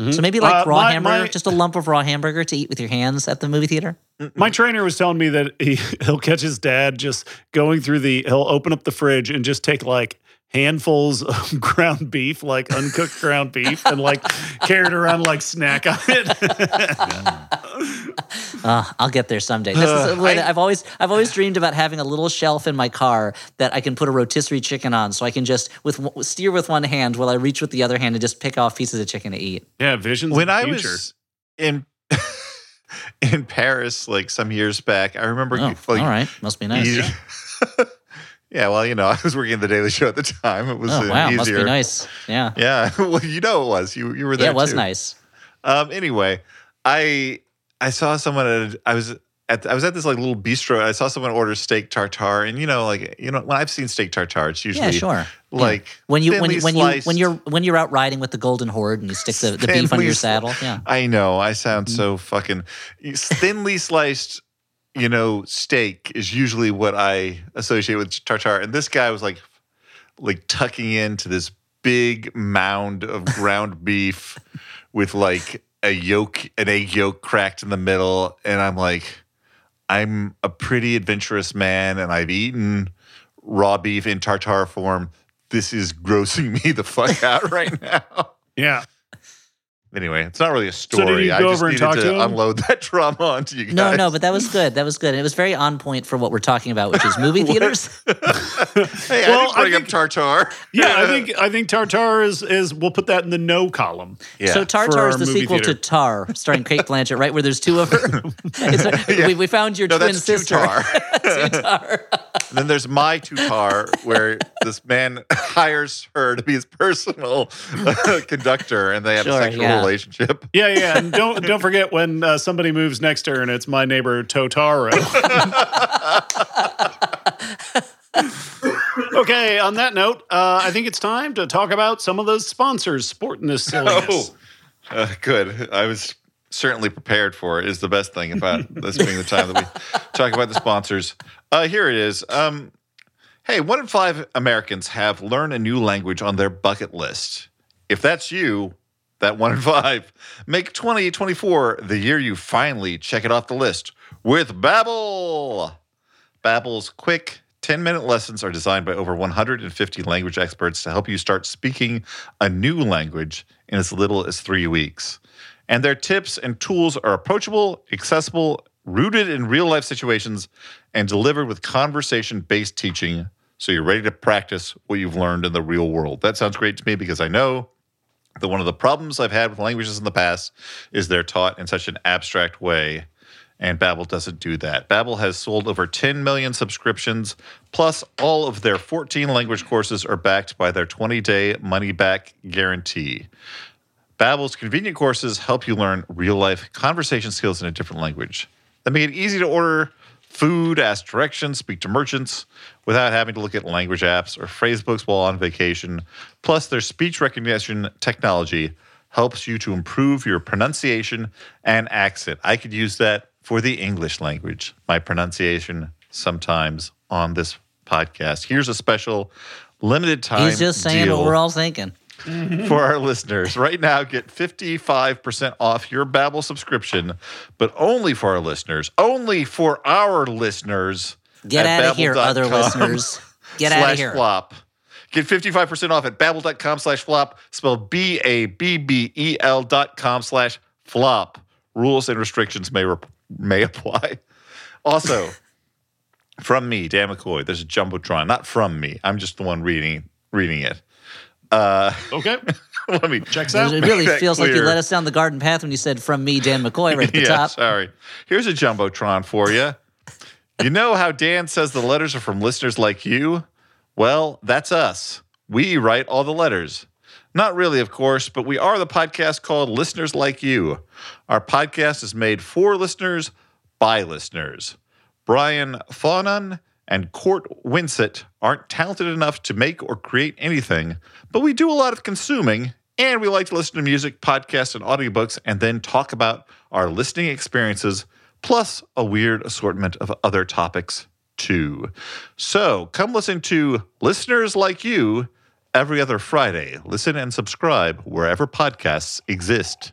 Mhm. So maybe like Uh, raw my- hamburger, my- just a lump of raw hamburger to eat with your hands at the movie theater. My trainer was telling me that he, he'll catch his dad just going through the, he'll open up the fridge and just take like handfuls of ground beef, like uncooked ground beef, and like carried around like snack on it. Uh, I'll get there someday. This is Uh, what I- I've always I've always dreamed about having a little shelf in my car that I can put a rotisserie chicken on, so I can just with steer with one hand while I reach with the other hand and just pick off pieces of chicken to eat. yeah, visions when of I the future. was in in Paris, like some years back, I remember Oh, like all right, must be nice. easy- yeah, well, you know, I was working at the Daily Show at the time. It was Oh wow, easier. must be nice. Yeah, Yeah, well, you know, it was. You you were there. yeah, it was too. nice. Um. Anyway, I I saw someone at I was at I was at this like little bistro. I saw someone order steak tartare, and you know, like you know, when I've seen steak tartare, it's usually Yeah, sure. Yeah. like When you when you when you when you're when you're out riding with the golden horde and you stick the, the beef on your saddle. Yeah. I know. I sound Mm-hmm. so fucking thinly sliced. You know, steak is usually what I associate with tartare, and this guy was like, like tucking into this big mound of ground beef with like a yolk, an egg yolk cracked in the middle, and I'm like, I'm a pretty adventurous man, and I've eaten raw beef in tartare form. This is grossing me the fuck out right now. yeah. Anyway, it's not really a did story. you I just over and needed talk to, to him? unload that trauma onto you guys. No, no, but that was good. That was good. And It was very on point for what we're talking about, which is movie theaters. hey, I Well, didn't bring I up tartar. Yeah, I think I think Tartar is is we'll put that in the no column. Yeah. So Tartar is the sequel theater. to Tar, starring Cate Blanchett, right? Where there's two of her. Yeah. we, we found your no, twin that's sister. tutar. Tutar. And then there's my tutar, where this man hires her to be his personal uh, conductor, and they have Sure, a sexual yeah. relationship. Yeah, yeah, and don't don't forget when uh, somebody moves next to her and it's my neighbor Totoro. okay, on that note, uh, I think it's time to talk about some of those sponsors sporting this silliness. Oh, uh, good. I was certainly prepared for. Is the best thing about this being the time that we talk about the sponsors. Uh, here it is. Um, hey, one in five Americans have learn a new language on their bucket list. If that's you, that one in five, make 2024 the year you finally check it off the list with Babbel. Babbel's quick 10-minute lessons are designed by over 150 language experts to help you start speaking a new language in as little as 3 weeks. And their tips and tools are approachable, accessible, rooted in real-life situations, and delivered with conversation-based teaching so you're ready to practice what you've learned in the real world. That sounds great to me because I know that one of the problems I've had with languages in the past is they're taught in such an abstract way, and Babbel doesn't do that. Babbel has sold over 10 million subscriptions, plus all of their 14 language courses are backed by their 20-day money-back guarantee. Babbel's convenient courses help you learn real-life conversation skills in a different language. They make it easy to order food, ask directions, speak to merchants without having to look at language apps or phrase books while on vacation. Plus, their speech recognition technology helps you to improve your pronunciation and accent. I could use that for the English language, my pronunciation sometimes on this podcast. Here's a special limited time He's just saying deal what we're all thinking. For our listeners. Right now, get 55% off your Babbel subscription, but only for our listeners. Only for our listeners. Get out of here, other listeners. Get out of here. Flop. Get 55% off at babbel.com slash flop. Spell B A B B E L dot com slash flop. Rules and restrictions may, rep- may apply. Also, from me, Dan McCoy, there's a Jumbotron. Not from me. I'm just the one reading reading it. Uh, Okay. let me Checks It really that feels like you clear. led us down the garden path when you said from me, Dan McCoy, right at the yeah, top. sorry. Here's a jumbotron for you. you know how Dan says the letters are from listeners like you? Well, that's us. We write all the letters. Not really, of course, but we are the podcast called Listeners Like You. Our podcast is made for listeners by listeners. Brian Faunan and Court Winsett aren't talented enough to make or create anything, but we do a lot of consuming, and we like to listen to music, podcasts, and audiobooks, and then talk about our listening experiences, plus a weird assortment of other topics, too. So come listen to Listeners Like You every other Friday. Listen and subscribe wherever podcasts exist.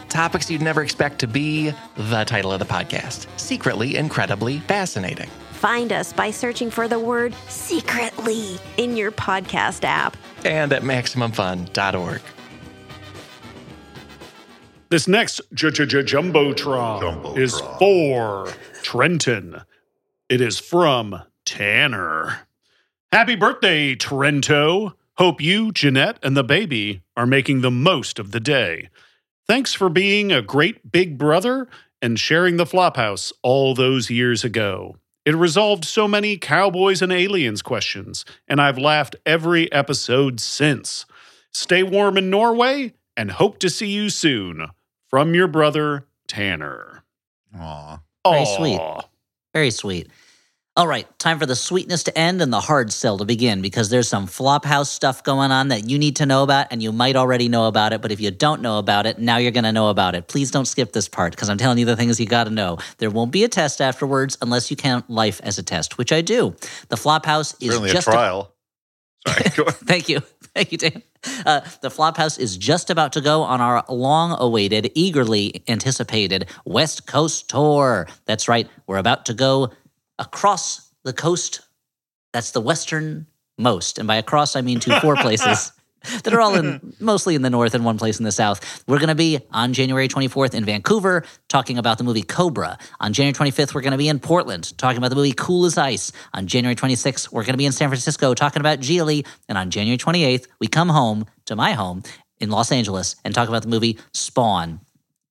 Topics you'd never expect to be the title of the podcast Secretly Incredibly Fascinating. Find us by searching for the word secretly in your podcast app. And at MaximumFun.org. This next j- j- j- Jumbotron, Jumbotron. is for Trenton. It is from Tanner. Happy birthday, Trento. Hope you, Jeanette, and the baby are making the most of the day. Thanks for being a great big brother and sharing the Flophouse all those years ago. It resolved so many cowboys and aliens questions, and I've laughed every episode since. Stay warm in Norway and hope to see you soon. From your brother, Tanner. Aw. Very Aw. sweet. Very sweet. All right, time for the sweetness to end and the hard sell to begin because there's some Flophouse stuff going on that you need to know about, and you might already know about it. But if you don't know about it, now you're going to know about it. Please don't skip this part because I'm telling you the things you got to know. There won't be a test afterwards unless you count life as a test, which I do. The Flophouse is Certainly a just trial. Sorry. Thank you. Thank you, Dan. Uh, the Flophouse is just about to go on our long awaited, eagerly anticipated West Coast tour. That's right. We're about to go across the coast. That's the western most. And by across, I mean to four places that are all in mostly in the north and one place in the south. We're going to be on January 24th in Vancouver talking about the movie Cobra. On January 25th, we're going to be in Portland talking about the movie Cool as Ice. On January 26th, we're going to be in San Francisco talking about Gigli. And on January 28th, we come home to my home in Los Angeles and talk about the movie Spawn.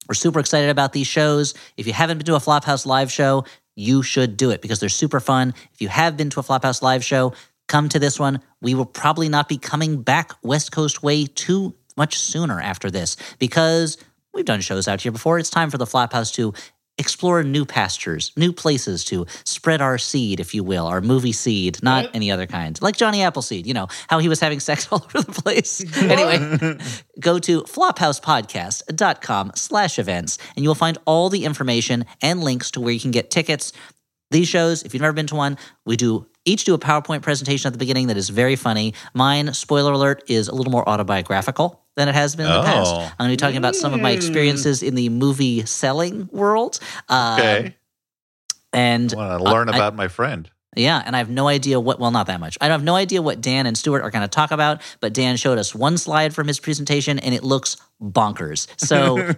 We're super excited about these shows. If you haven't been to a Flophouse live show, you should do it because they're super fun. If you have been to a Flophouse live show, come to this one. We will probably not be coming back West Coast way too much sooner after this because we've done shows out here before. It's time for the Flophouse to explore new pastures, new places to spread our seed, if you will, our movie seed, not What? any other kind. Like Johnny Appleseed, you know, how he was having sex all over the place. anyway, go to flophousepodcast.com slash events and you'll find all the information and links to where you can get tickets. These shows, if you've never been to one, we do each do a PowerPoint presentation at the beginning that is very funny. Mine, spoiler alert, is a little more autobiographical than it has been in the past. Oh. I'm going to be talking about some of my experiences in the movie selling world. Uh, Okay. And I want to learn I- about my friend. yeah, and I have no idea what, well, not that much. I have no idea what Dan and Stuart are going to talk about, but Dan showed us one slide from his presentation and it looks bonkers. So,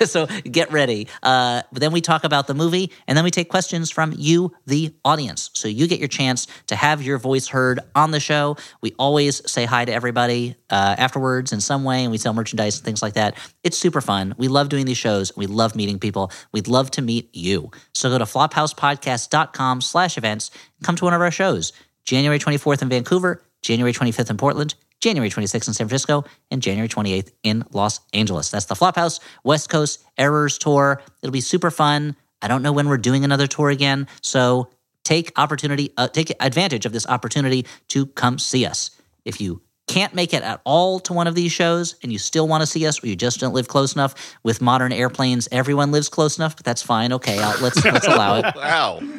so get ready. Uh, then we talk about the movie and then we take questions from you, the audience. So you get your chance to have your voice heard on the show. We always say hi to everybody uh, afterwards in some way and we sell merchandise and things like that. It's super fun. We love doing these shows. We love meeting people. We'd love to meet you. So go to flophousepodcast.com slash events come to one of our shows January 24th in Vancouver, January 25th in Portland, January 26th in San Francisco, and January 28th in Los Angeles. That's the Flophouse West Coast Errors Tour. It'll be super fun. I don't know when we're doing another tour again, so take opportunity, uh, take advantage of this opportunity to come see us. If you can't make it at all to one of these shows and you still want to see us or you just don't live close enough with modern airplanes everyone lives close enough but that's fine okay I'll, let's let's allow it Wow.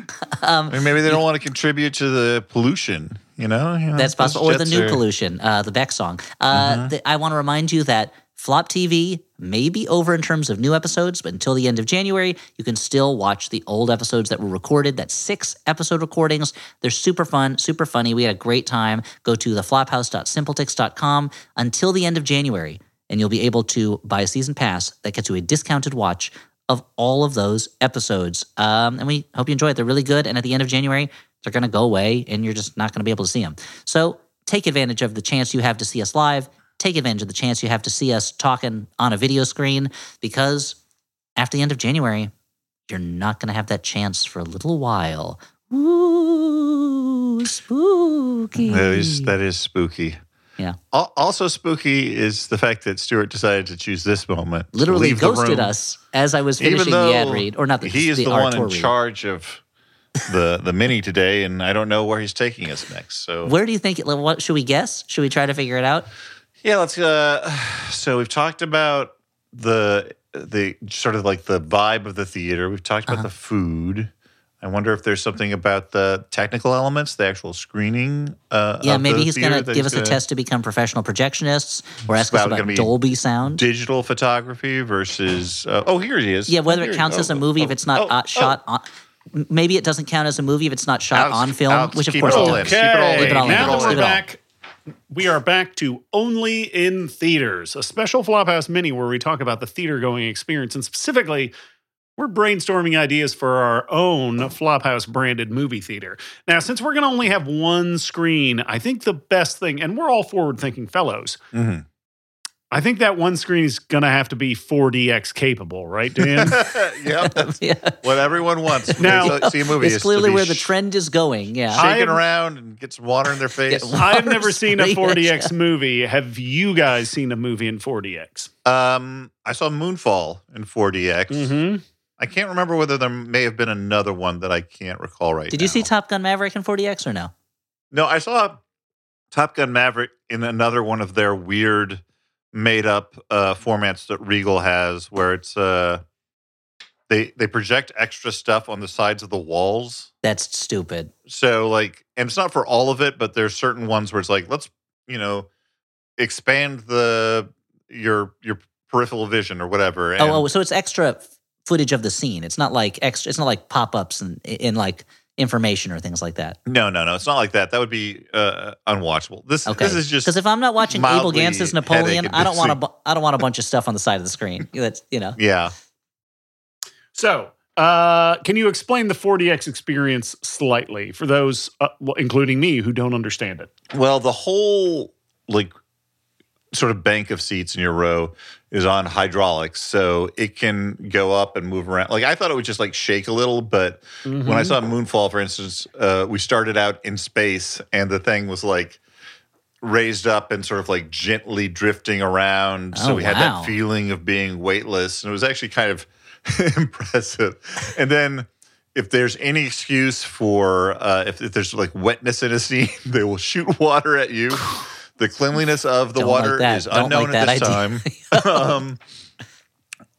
Um, I mean, maybe they don't want to contribute to the pollution. You know, You know, That's possible. Or the new are- pollution, uh, the Beck song. Uh, th- I want to remind you that Flop TV may be over in terms of new episodes, but until the end of January, you can still watch the old episodes that were recorded. That's six episode recordings. They're super fun, super funny. We had a great time. Go to theflophouse.simpletix.com until the end of January, and you'll be able to buy a season pass that gets you a discounted watch of all of those episodes. Um, and we hope you enjoy it. They're really good. And at the end of January, they're going to go away and you're just not going to be able to see them. So take advantage of the chance you have to see us live. Take advantage of the chance you have to see us talking on a video screen because after the end of January, you're not going to have that chance for a little while. Ooh, spooky. That is that is spooky. Yeah. Also spooky is the fact that Stuart decided to choose this moment. Literally ghosted us as I was finishing the ad read, or not the he is the, the, one in read. charge of the the mini today, and I don't know where he's taking us next. So Where do you think? What should we guess? Should we try to figure it out? Yeah, let's. Uh, so we've talked about the the sort of like the vibe of the theater. We've talked Uh-huh. about the food. I wonder if there's something about the technical elements, the actual screening. Uh, Yeah, maybe the he's going to give us a gonna- test to become professional projectionists or ask us about about gonna be Dolby sound. digital photography versus uh, oh here he is yeah, whether Here it counts as a oh, movie oh, if it's not oh, uh, oh. shot on. Maybe it doesn't count as a movie if it's not shot on film, which of course it does. in. Keep it all in. Keep it all now that we're back, we are back to only in theaters, a special Flophouse mini where we talk about the theater going experience, and specifically, we're brainstorming ideas for our own Flophouse branded movie theater. Now, since we're going to only have one screen, I think the best thing, and we're all forward thinking fellows. Mhm. I think that one screen is going to have to be 4DX capable, right, Dan? yep, that's Yeah. what everyone wants. when Now- they see a movie. It's is clearly be where the trend is going. Yeah. shaking I'm- around and get some water in their face. I've never seen a 4DX. 4DX movie. Have you guys seen a movie in 4DX? Um, I saw Moonfall in 4DX. Mm-hmm. I can't remember whether there may have been another one that I can't recall right Did you see Top Gun Maverick in 4DX or no? No, I saw Top Gun Maverick in another one of their weird made up uh, formats that Regal has where it's uh they they project extra stuff on the sides of the walls. That's stupid. So like and it's not for all of it, but there's certain ones where it's like let's, you know, expand the your your peripheral vision or whatever. And Oh, oh, so it's extra f- footage of the scene. It's not like extra. It's not like pop ups and in like information or things like that. no, no, no, it's not like that. That would be uh, unwatchable. This Okay. this is just because if I'm not watching Abel mildly Gance's Napoleon, I don't want a bu- I don't want a bunch of stuff on the side of the screen. That's you know. yeah. So, uh, can you explain the 4DX experience slightly for those, uh, including me, who don't understand it? Well, the whole like sort of bank of seats in your row is on hydraulics, so it can go up and move around. Like I thought it would just like shake a little, but when I saw Moonfall, for instance, uh, we started out in space, and the thing was like raised up and sort of like gently drifting around. so Oh, we had that feeling of being weightless, and it was actually kind of impressive. And then. If there's any excuse for uh, if, if there's like wetness in a scene, they will shoot water at you. The cleanliness of the Don't like water that. is Don't unknown like at this idea. time. um,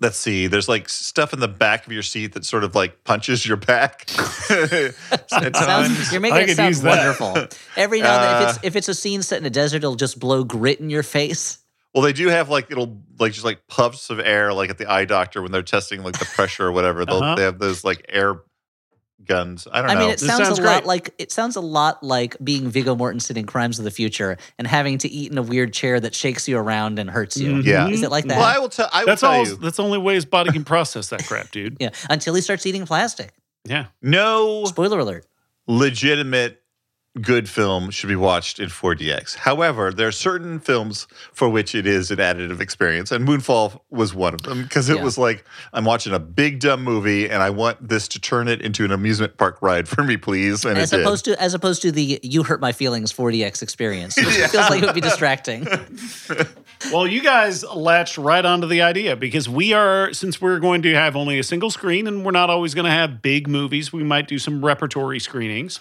let's see. There's like stuff in the back of your seat that sort of like punches your back. Sounds, you're I making it could sound wonderful. Every now and then, if Uh, it's if it's a scene set in a desert, it'll just blow grit in your face. Well, they do have like it'll like just like puffs of air, like at the eye doctor when they're testing like the pressure or whatever. They'll Uh-huh. they have those like air guns. I don't I know. I mean, it This sounds, sounds a lot like it sounds a lot like being Viggo Mortensen in Crimes of the Future and having to eat in a weird chair that shakes you around and hurts you. Mhm. Yeah. Is it like that? well, I will tell. I will That's tell all. you. That's the only way his body can process that crap, dude. yeah, until he starts eating plastic. Yeah. No Spoiler alert. legitimate good film should be watched in 4DX. However, there are certain films for which it is an additive experience, and Moonfall was one of them because it Yeah. was like I'm watching a big dumb movie, and I want this to turn it into an amusement park ride for me, please. And As it did. opposed to as opposed to the you hurt my feelings 4DX experience. It feels like it would be distracting. Well, you guys latched right onto the idea because we are, since we're going to have only a single screen and we're not always going to have big movies, we might do some repertory screenings.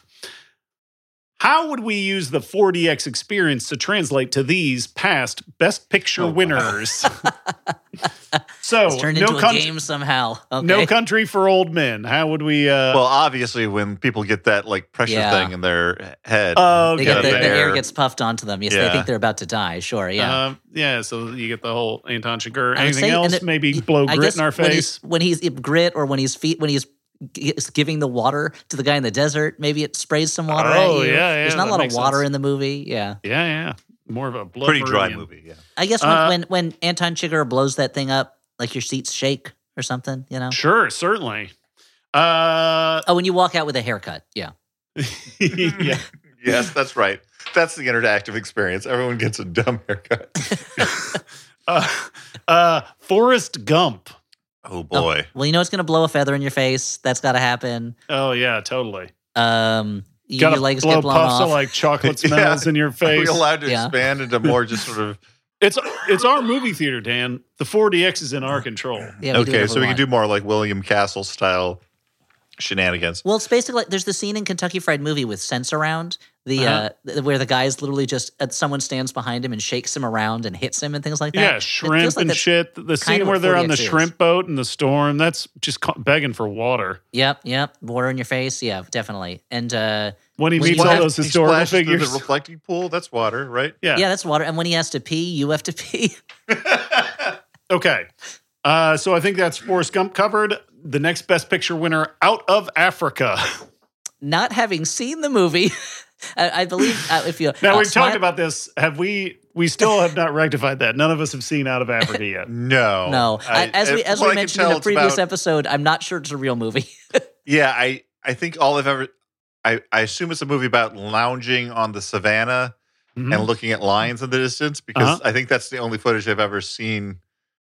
How would we use the 4DX experience to translate to these past Best Picture Oh, wow. winners? so, It's turned no, into a coun- game somehow. Okay. no country for old men. How would we? Uh, well, obviously, when people get that like pressure Yeah. thing in their head, Oh, they get the, Yeah, the air air. gets puffed onto them. Yes, they think they're about to die. Sure, yeah. Uh, yeah, so you get the whole Anton Chigurh. Anything say- else? it- Maybe blow I grit in our when face. he's, when he's grit or when he's feet when he's g- giving the water to the guy in the desert, maybe it sprays some water Oh, at you. yeah, yeah, There's not a lot of water sense. in the movie. Yeah, Yeah, yeah. More of a blood pretty dry meridian. movie. Yeah. I guess when Uh, when, when Anton Chigurh blows that thing up, like your seats shake or something. You know. Sure, certainly. Uh, Oh, when you walk out with a haircut. Yeah. yeah. Yes, that's right. That's the interactive experience. Everyone gets a dumb haircut. Uh, uh, Forrest Gump. Oh boy. Well, you know it's going to blow a feather in your face. That's got to happen. Oh yeah, totally. Um, y- Got your to legs blow get blown puffs off. of like chocolate Yeah. in your Are we face. allowed to Yeah. expand into more just sort of It's it's our movie theater, Dan. The 4DX is in our control. yeah, okay? So we can do more like William Castle style shenanigans. Well, it's basically like there's the scene in Kentucky Fried Movie with sense around the Uh-huh. uh where the guy's literally just uh, someone stands behind him and shakes him around and hits him and things like that. Yeah, shrimp like and shit. The scene where they're on the is. shrimp boat in the storm, that's just ca- begging for water. Yep, yep. Water in your face. Yeah, definitely. And uh When he When meets you all have- those historical splashes figures. The reflecting pool. That's water, right? yeah. yeah. that's water. And when he has to pee, you have to pee. Okay. Uh, so I think that's Forrest Gump covered. The next Best Picture winner, Out of Africa. Not having seen the movie, I, I believe uh, if you Now uh, we've Smile- talked about this. Have we? We still have not rectified that. None of us have seen Out of Africa yet. No, No, I, as we as we I mentioned in tell, a it's previous about- episode, I'm not sure it's a real movie. Yeah, I I think all I've ever I, I assume it's a movie about lounging on the savannah Mhm. and looking at lions in the distance because Uh-huh. I think that's the only footage I've ever seen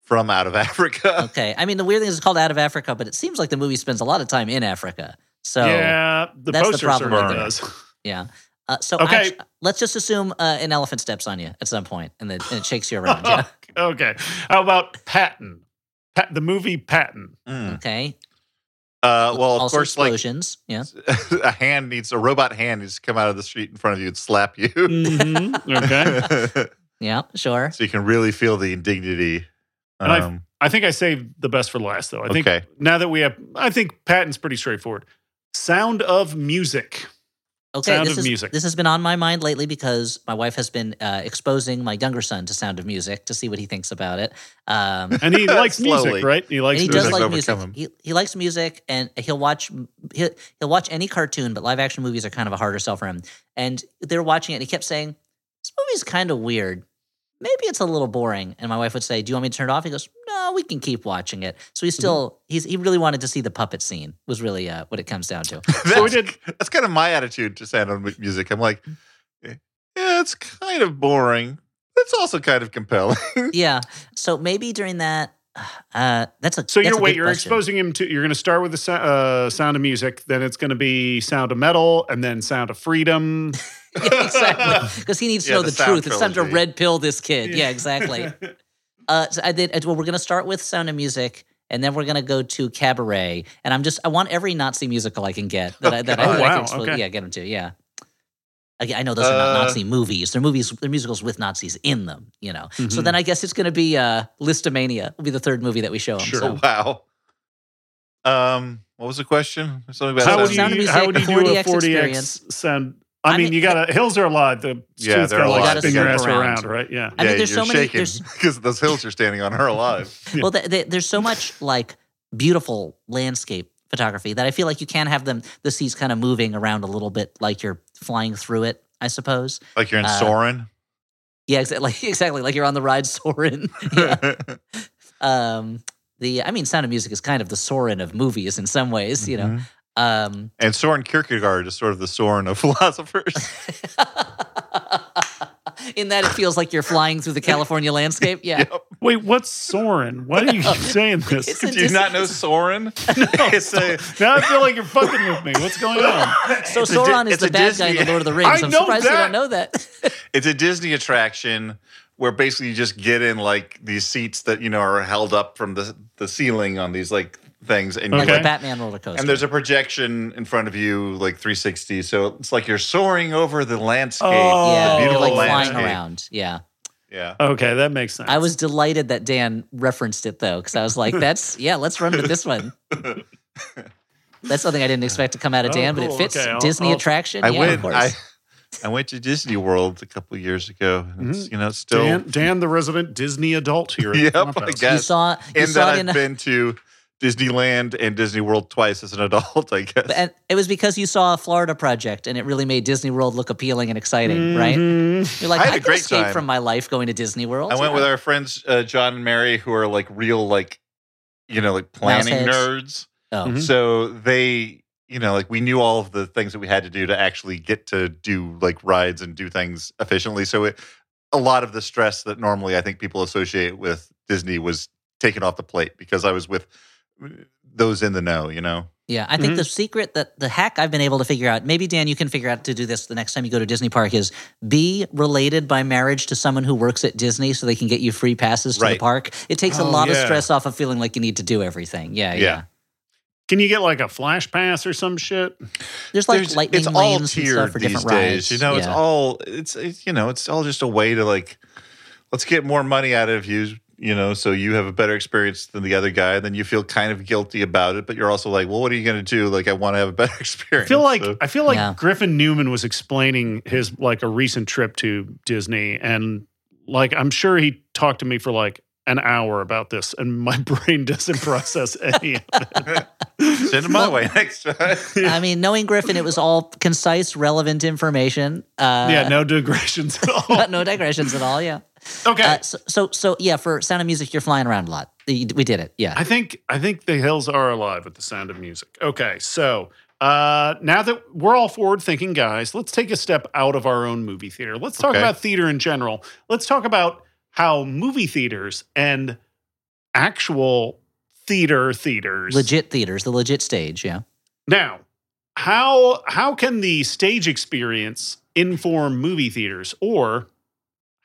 from out of Africa. okay, I mean the weird thing is it's called Out of Africa, but it seems like the movie spends a lot of time in Africa. So yeah, the that's the problem certainly does. Yeah. Uh, so Okay. actu- let's just assume uh, an elephant steps on you at some point and, then and it shakes you around. Yeah. okay. How about Patton? Pat, the movie Patton. Mm. Okay. Uh, well, of also course, like explosions. yeah. a hand needs a robot hand needs to come out of the street in front of you and slap you. Mhm. Okay. Yeah. Sure. so you can really feel the indignity. And I've- Um, I think I saved the best for last, though. I think Okay. now that we have, I think Patton's pretty straightforward. Sound of Music. Okay. Sound this of is, Music. This has been on my mind lately because my wife has been uh, exposing my younger son to Sound of Music to see what he thinks about it. Um, And he likes music, right? He likes and he music. does like music. He, he likes music, and he'll watch he'll, he'll watch any cartoon, but live action movies are kind of a harder sell for him. And they're watching it, and he kept saying, "This movie's kind of weird. Maybe it's a little boring." And my wife would say, "Do you want me to turn it off?" He goes, "No, we can keep watching it." So Mm-hmm. he's still—he really wanted to see the puppet scene. Was really uh, what it comes down to. that's, So we did- that's kind of my attitude to sound of music. I'm like, eh, yeah, it's kind of boring. It's also kind of compelling. yeah. So maybe during that, uh, that's a So that's you're a wait, you're question. exposing him to. You're going to start with the uh, sound of music, then it's going to be sound of metal, and then sound of freedom. Yeah, exactly. Because he needs to Yeah, know the the, sound truth. It's time to red pill this kid. Yeah, exactly. uh, so I did. Well, we're gonna start with Sound of Music, and then we're gonna go to Cabaret. And I'm just, I want every Nazi musical I can get that I, that I, Oh, that I wow, can expose- okay. Yeah, get him to. Yeah. Again, I know those are not Uh, Nazi movies. They're movies. They're musicals with Nazis in them. You know. So Mhm. then I guess it's gonna be uh, Lisztomania. Will be the third movie that we show them. Sure. So. wow. Um, what was the question? Something about How would sound- Sound of you Music, how would you do a 4DX 4DX experience. sound? I, I mean, mean, you got to hills are alive. The Yeah, they're got to alive. like spin your You ass gotta around, right? Yeah. I mean, there's you're so many- shaking there's- because those hills you're standing on are alive. Well, th th there's so much like beautiful landscape photography that I feel like you can have them the seats kind of moving around a little bit, like you're flying through it. I suppose. Like you're in Uh, Soarin'. Yeah, exactly. Exactly. Like you're on the ride Soarin'. yeah. Um, the I mean, Sound of Music is kind of the Soarin' of movies in some ways. You know. Mhm. Um, And Soren Kierkegaard is sort of the Soarin' of philosophers. in that it feels like you're flying through the California landscape. Yeah. Yep. Wait, what's Soarin'? Why are you saying this? It's a Do you Dis- not know Soarin'? it's a now I feel like you're fucking with me. What's going on? So It's Sauron Di- is the a bad guy in Disney- the Lord of the Rings. I I'm know surprised you don't know that. it's a Disney attraction where basically you just get in like these seats that you know are held up from the the ceiling on these like things, and you, like Okay. the Batman roller coaster. and there's a projection in front of you like 360, so it's like you're soaring over the landscape. Oh, yeah, the you're beautiful like flying around. Yeah. Yeah. Okay, that makes sense. I was delighted that Dan referenced it though, because I was like, "That's yeah, let's run with this one." That's something I didn't expect to come out of Oh, Dan, but it oh, fits Okay, I'll- Disney I'll- attraction. I yeah, went. of course. I I went to Disney World a couple years ago. and It's mm-hmm. you know still. Dan, Dan, the resident Disney adult here. Yep, I Flophouse. guess. you saw you and saw that it in I've been to Disneyland and Disney World twice as an adult. I guess. and it was because you saw a Florida project and it really made Disney World look appealing and exciting, right? You're like, I I, had a can great escape time. from my life going to Disney World. I went Yeah. with our friends uh, John and Mary, who are like real like, you know, like planning nerds. Oh, Mhm. So they, you know, like we knew all of the things that we had to do to actually get to do like rides and do things efficiently. So it, a lot of the stress that normally I think people associate with Disney was taken off the plate because I was with those in the know. You know. Yeah, I think mm-hmm. the secret that the hack I've been able to figure out, maybe Dan, you can figure out to do this the next time you go to Disney Park, is be related by marriage to someone who works at Disney so they can get you free passes to the park. It takes a Oh, lot of stress off of feeling like you need to do everything. Yeah, yeah. Yeah. Can you get like a flash pass or some shit? There's like There's- lightning it's all and stuff tiered for these different days. rides. You know, it's all it's, it's you know, it's all just a way to like let's get more money out of you. You know, so you have a better experience than the other guy. Then you feel kind of guilty about it, but you're also like, well, what are you going to do? Like, I want to have a better experience. I experience. feel like So- I feel like Yeah. Griffin Newman was explaining his like a recent trip to Disney, and like I'm sure he talked to me for like an hour about this, and my brain doesn't process any. of it. send it my way next time. I mean, knowing Griffin, it was all concise, relevant information. Uh, yeah, no digressions at all. no digressions at all. Yeah. Okay, Uh, so, so, so, yeah, for Sound of Music, you're flying around a lot. We did it. Yeah. I think I think the hills are alive with the sound of music. Okay, so uh, now that we're all forward thinking guys, let's take a step out of our own movie theater. Let's talk Okay. about theater in general. Let's talk about how movie theaters and actual theater theaters legit theaters, the legit stage. Yeah. Now, how how can the stage experience inform movie theaters or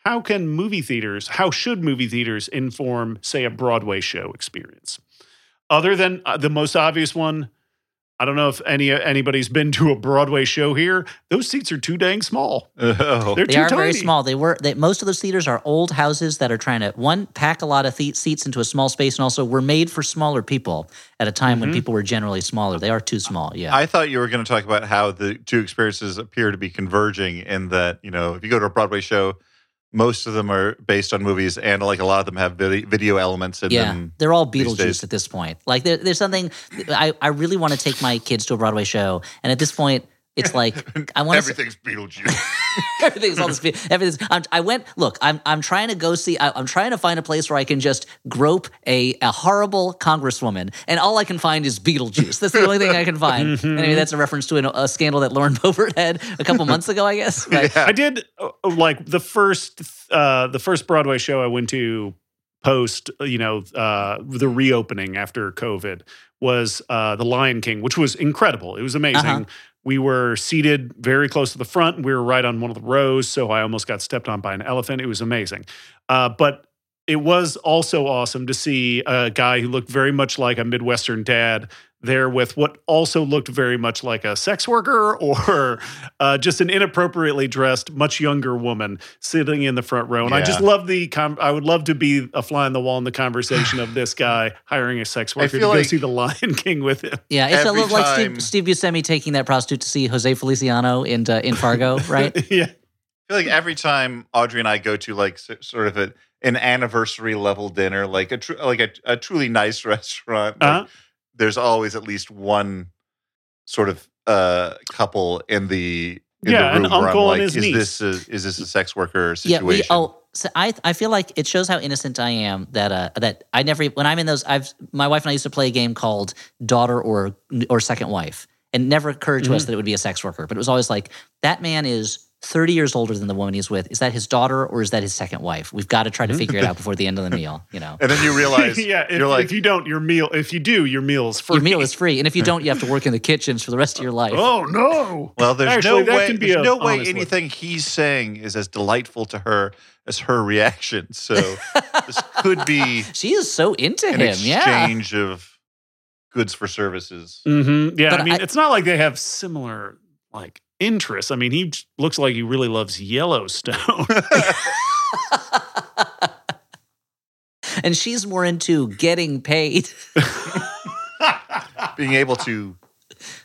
how can movie theaters how should movie theaters inform say a Broadway show experience? Other than uh, the most obvious one, I don't know if any anybody's been to a Broadway show here. Those seats are too dang small. Oh. They're They too are tiny. very small. They were they, most of those theaters are old houses that are trying to one pack a lot of the- seats into a small space, and also were made for smaller people at a time when Mhm. people were generally smaller. They are too small. Yeah. I thought you were going to talk about how the two experiences appear to be converging in that, you know, if you go to a Broadway show, most of them are based on movies and like a lot of them have vid- video elements in yeah, them. they're all Beetlejuice at this point. Like there, there's something I, I really want to take my kids to a Broadway show, and at this point, it's like I want to. Everything's Beetlejuice. everything's all this. Everything's. I'm, I went. Look, I'm. I'm trying to go see. I, I'm trying to find a place where I can just grope a, a horrible congresswoman, and all I can find is Beetlejuice. That's the only thing I can find. Mm-hmm. Anyway, that's a reference to an, a scandal that Lauren Boebert had a couple months ago, I guess. Right? I did uh, like the first uh the first Broadway show I went to post you know uh the reopening after COVID was uh The Lion King, which was incredible. It was amazing. Uh-huh. We were seated very close to the front. We were right on one of the rows, so I almost got stepped on by an elephant. It was amazing. Uh, but it was also awesome to see a guy who looked very much like a Midwestern dad there with what also looked very much like a sex worker or uh, just an inappropriately dressed, much younger woman sitting in the front row. And I just love the, com- I would love to be a fly on the wall in the conversation of this guy hiring a sex worker to feel go like- see The Lion King with him. Yeah, it's a Every little like Steve, Steve Buscemi taking that prostitute to see Jose Feliciano in uh, in Fargo, right? yeah. I feel like every time Audrey and I go to like sort of a, an anniversary level dinner, like a tr- like a, a truly nice restaurant, like, Uh-huh. There's always at least one sort of uh, couple in the in Yeah, the an room I'm uncle and his is niece. this a, is this a sex worker Yeah, situation? we, oh, so I I feel like it shows how innocent I am that uh that I never when I'm in those I've my wife and I used to play a game called Daughter or or Second Wife, and it never occurred to us Mm-hmm. that it would be a sex worker, but it was always like that man is 30 years older than the woman he's with. Is that his daughter or is that his second wife? We've got to try to figure it out before the end of the meal, you know. And then you realize yeah, if, you're like, if you don't, your meal. If you do, your meal's free. Your meal is free. And if you don't, you have to work in the kitchens for the rest of your life. Oh no! well, there's Actually, no way. can be There's a no way honest look. anything he's saying is as delightful to her as her reaction. So this could be She is so into an him. Yeah. exchange of goods for services. Mm-hmm. Yeah, But I mean, I- it's not like they have similar like interests. I mean, he looks like he really loves Yellowstone. And she's more into getting paid. Being able to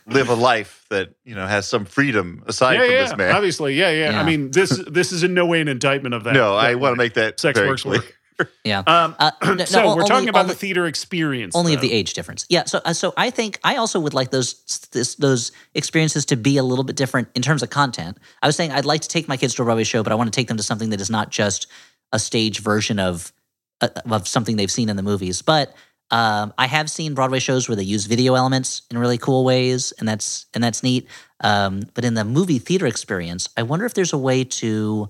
live a life that you know has some freedom aside yeah, from yeah, this man. obviously, yeah, yeah, Yeah. I mean, this this is in no way an indictment of that. no, I want to make that sex works work. Yeah. Um, Uh, no, no, so we're only- talking about only- the theater experience. only of the age difference. Yeah. So, uh, so I think I also would like those this, those experiences to be a little bit different in terms of content. I was saying I'd like to take my kids to a Broadway show, but I want to take them to something that is not just a stage version of uh, of something they've seen in the movies. But um, I have seen Broadway shows where they use video elements in really cool ways, and that's and that's neat. Um, but in the movie theater experience, I wonder if there's a way to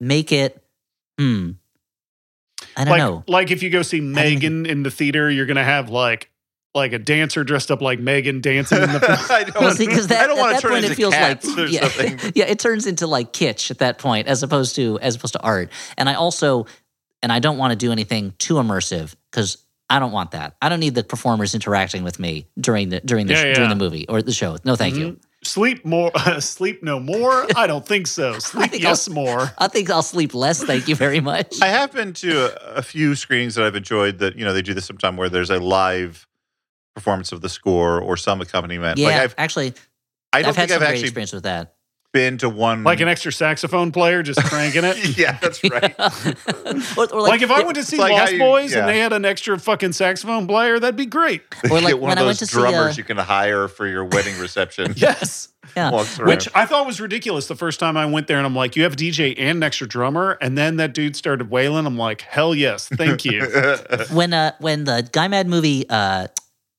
make it. Hmm. I don't like, know. like if you go see Megan in the theater, you're gonna have like like a dancer dressed up like Megan dancing in the film. I don't, Well, see, that, I don't want that to turn point into it feels like or yeah, something. yeah, it turns into like kitsch at that point, as opposed to as opposed to art. And I also, and I don't want to do anything too immersive because I don't want that. I don't need the performers interacting with me during the during the Yeah, during yeah. the movie or the show. No, thank you. Mm-hmm. Sleep more, sleep no more. I don't think so. Sleep think yes more. I think I'll sleep less. Thank you very much. I have been to a, a few screenings that I've enjoyed. That you know they do this sometime where there's a live performance of the score or some accompaniment. yeah, like I've, actually, I don't I've had think some I've great actually experience with that. Been to one Like an extra saxophone player just cranking it. yeah, that's right. or, or Like, if I went to see like Lost you- Boys yeah. and they had an extra fucking saxophone player, that'd be great. Or like one when of I those went to see, drummers uh, you can hire for your wedding reception. Yes. yeah. Which I thought was ridiculous the first time I went there, and I'm like, "You have a DJ and an extra drummer," and then that dude started wailing. I'm like, "Hell yes, thank you." when uh when the Guy Mad movie uh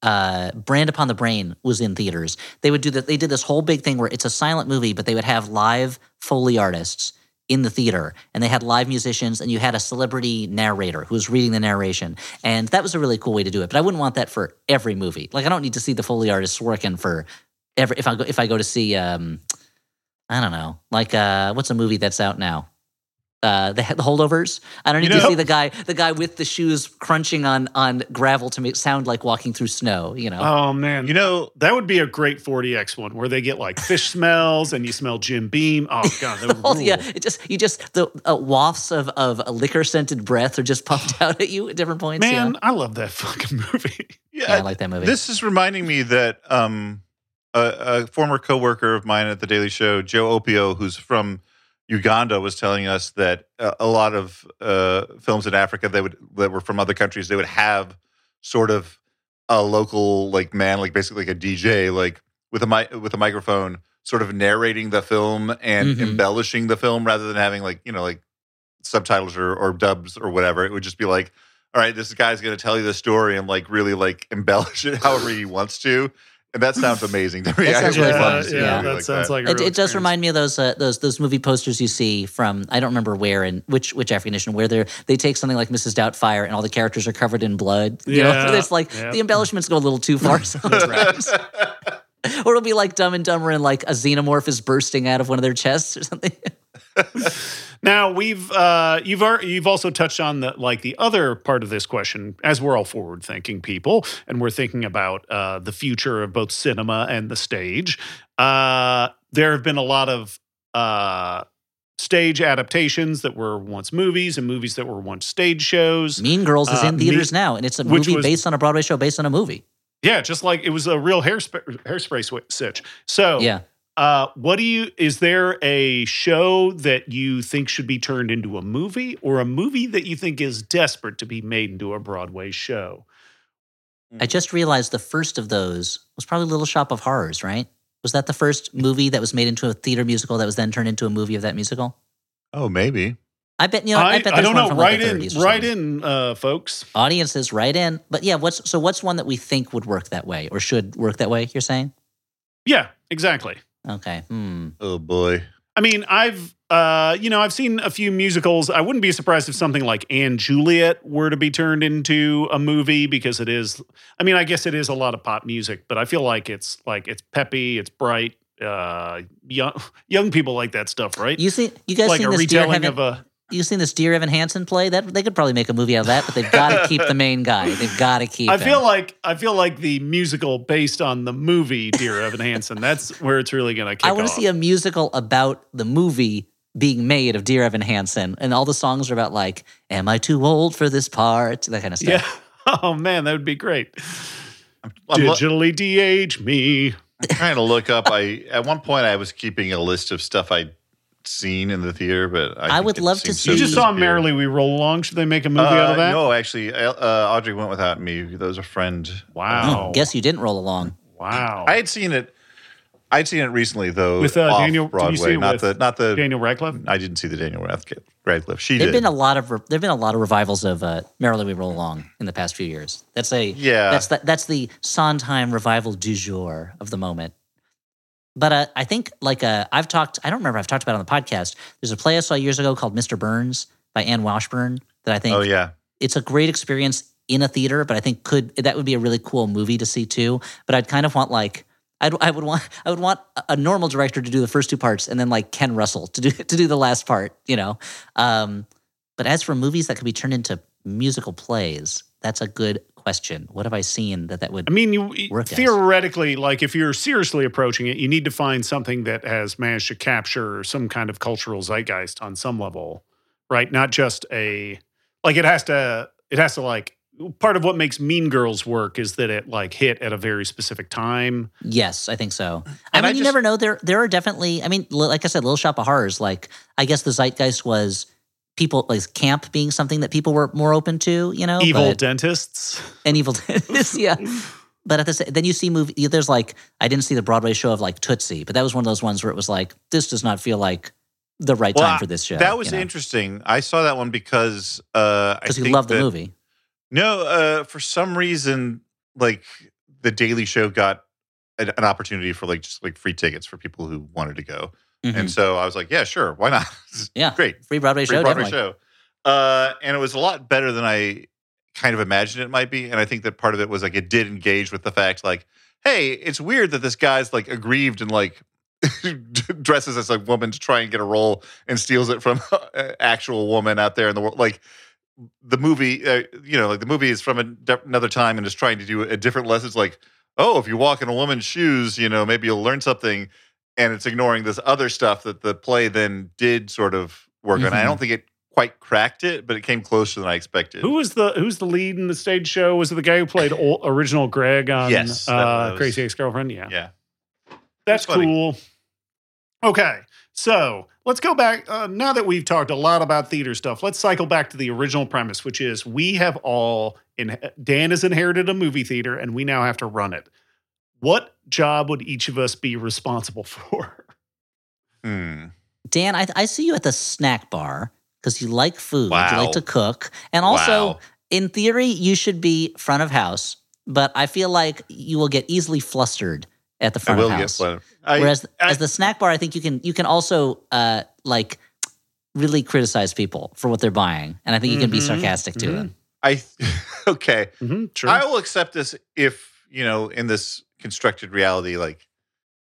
uh Brand Upon the Brain was in theaters, they would do that they did this whole big thing where it's a silent movie, but they would have live Foley artists in the theater and they had live musicians and you had a celebrity narrator who was reading the narration. And that was a really cool way to do it. But I wouldn't want that for every movie. Like I don't need to see the Foley artists working for every if I go if I go to see um I don't know, like uh what's a movie that's out now? Uh, the, the holdovers. I don't need You to see the guy, the guy with the shoes crunching on on gravel to make sound like walking through snow. You know, oh man, you know, that would be a great 4DX one where they get like fish smells and you smell Jim Beam. Oh god, that would rule. yeah, it just you just the uh, wafts of of liquor scented breath are just pumped out at you at different points. man, yeah. I love that fucking movie. yeah, yeah, I like that movie. This is reminding me that um, a, a former coworker of mine at the Daily Show, Joe Opio, who's from Uganda, was telling us that a, a lot of uh, films in Africa they would that were from other countries they would have sort of a local like man, like basically like a DJ, like with a mi- with a microphone, sort of narrating the film and Mhm. embellishing the film rather than having like you know like subtitles or, or dubs or whatever. It would just be like all right, this guy's going to tell you the story and like really like embellish it however he wants to. And that sounds amazing to me. That sounds really love fun. to see a Yeah. that like sounds that. like a It, real it does remind me of those uh, those those movie posters you see from I don't remember where and which which African nation where they they take something like Mrs. Doubtfire and all the characters are covered in blood. You know, Yeah, it's like yeah. the embellishments go a little too far sometimes. or it'll be like Dumb and Dumber and like a xenomorph is bursting out of one of their chests or something. Now we've uh, you've you've also touched on the like the other part of this question as we're all forward thinking people and we're thinking about uh, the future of both cinema and the stage. Uh, there have been a lot of uh, stage adaptations that were once movies and movies that were once stage shows. mean Girls is Uh, in theaters Me- now and it's a movie was- based on a Broadway show based on a movie. Yeah, just like it was a real hairspray, hairspray swi- stitch. So Yeah. Uh, what do you? Is there a show that you think should be turned into a movie, or a movie that you think is desperate to be made into a Broadway show? I just realized the first of those was probably Little Shop of Horrors, right? Was that the first movie that was made into a theater musical that was then turned into a movie of that musical? Oh, maybe. I bet you know. I, I, bet I don't one know. from like Right in, 30s right in, uh, folks. Audiences, right in. But yeah, what's so? What's one that we think would work that way or should work that way? You're saying? Yeah, exactly. Okay. Hmm. Oh boy. I mean, I've uh, you know, I've seen a few musicals. I wouldn't be surprised if something like & Juliet were to be turned into a movie because it is. I mean, I guess it is a lot of pop music, but I feel like it's like it's peppy, it's bright. Uh, young young people like that stuff, right? You see, you guys like seen a this Dear retelling Evan, of a. you seen this Dear Evan Hansen play? That they could probably make a movie out of that, but they've got to keep the main guy. They've got to keep. I him. feel like I feel like the musical based on the movie Dear Evan Hansen. That's where it's really going to kick I want to see a musical about the movie being made of Dear Evan Hansen, and all the songs are about like, "Am I too old for this part?" That kind of stuff. Yeah. Oh man, that would be great. I'm, lo- Digitally de-age me. I'm trying to look up. I at one point I was keeping a list of stuff I'd seen in the theater, but I, I would love to seems see- You just saw disappear. Merrily We Roll Along. Should they make a movie Uh, out of that? No, actually, uh, Audrey went without me. That was a friend. Wow. Oh, guess you didn't roll along. wow. I had seen it. I'd seen it recently though. With, uh, off Daniel- did you Broadway, see it not with the not the. Daniel Radcliffe. I didn't see the Daniel Radcliffe. Radcliffe. She There've did. been a lot of there've been a lot of revivals of uh, Merrily We Roll Along in the past few years. That's a Yeah. That's the, that's the Sondheim revival du jour of the moment. But uh, I think like uh, I've talked. I don't remember. I've talked about it on the podcast. There's a play I saw years ago called Mr. Burns by Anne Washburn that I think oh yeah. it's a great experience in a theater, but I think could that would be a really cool movie to see too. But I'd kind of want like I'd, I would want I would want a- a normal director to do the first two parts and then like Ken Russell to do to do the last part, you know. Um, but as for movies that could be turned into musical plays, that's a good question. What have I seen that that would? I mean, you Work as. theoretically, like if you're seriously approaching it, you need to find something that has managed to capture some kind of cultural zeitgeist on some level, right? Not just a like it has to. It has to like part of what makes Mean Girls work is that it like hit at a very specific time. Yes, I think so. I And mean, I you never know. There, there are definitely. I mean, like I said, Little Shop of Horrors. Like, I guess the zeitgeist was people like camp being something that people were more open to. You know, Evil but- dentists. and evil dentists. yeah. But at the sa- then you see movie. There's like I didn't see the Broadway show of like Tootsie, but that was one of those ones where it was like this does not feel like the right Well, time for this show. That was you know? interesting. I saw that one because uh, because you love the movie. No, uh, for some reason, like the Daily Show got an, an opportunity for like just like free tickets for people who wanted to go, Mhm. and so I was like, yeah, sure, why not? Yeah. great, Free Broadway free show, Broadway definitely. show. Uh, and it was a lot better than I kind of imagined it might be, and I think that part of it was like it did engage with the fact like, hey, it's weird that this guy's like aggrieved and like. dresses as a woman to try and get a role and steals it from an actual woman out there in the world like the movie, uh, you know, like the movie is from de- another time and is trying to do a different lesson. It's like, oh, if you walk in a woman's shoes, you know, maybe you'll learn something. And it's ignoring this other stuff that the play then did sort of work on. I Mhm. don't think it quite cracked it, but it came closer than I expected. Who was the who's the lead in the stage show? Was it the guy who played ol- original Greg on Yes, uh, was- Crazy Ex Girlfriend? Yeah. Yeah. That's cool. Okay, so let's go back. Uh, now that we've talked a lot about theater stuff, let's cycle back to the original premise, which is we have all in Dan has inherited a movie theater, and we now have to run it. What job would each of us be responsible for? Hmm. Dan, I, I see you at the snack bar because you like food, wow. you like to cook, and also Wow. in theory you should be front of house. But I feel like you will get easily flustered at the I front will of get house. one. I, Whereas I- as the snack bar, I think you can you can also uh, like really criticize people for what they're buying, and I think you can be Mhm, sarcastic to mhm. them. I, okay. Mm-hmm, sure. I will accept this if, you know, in this constructed reality, like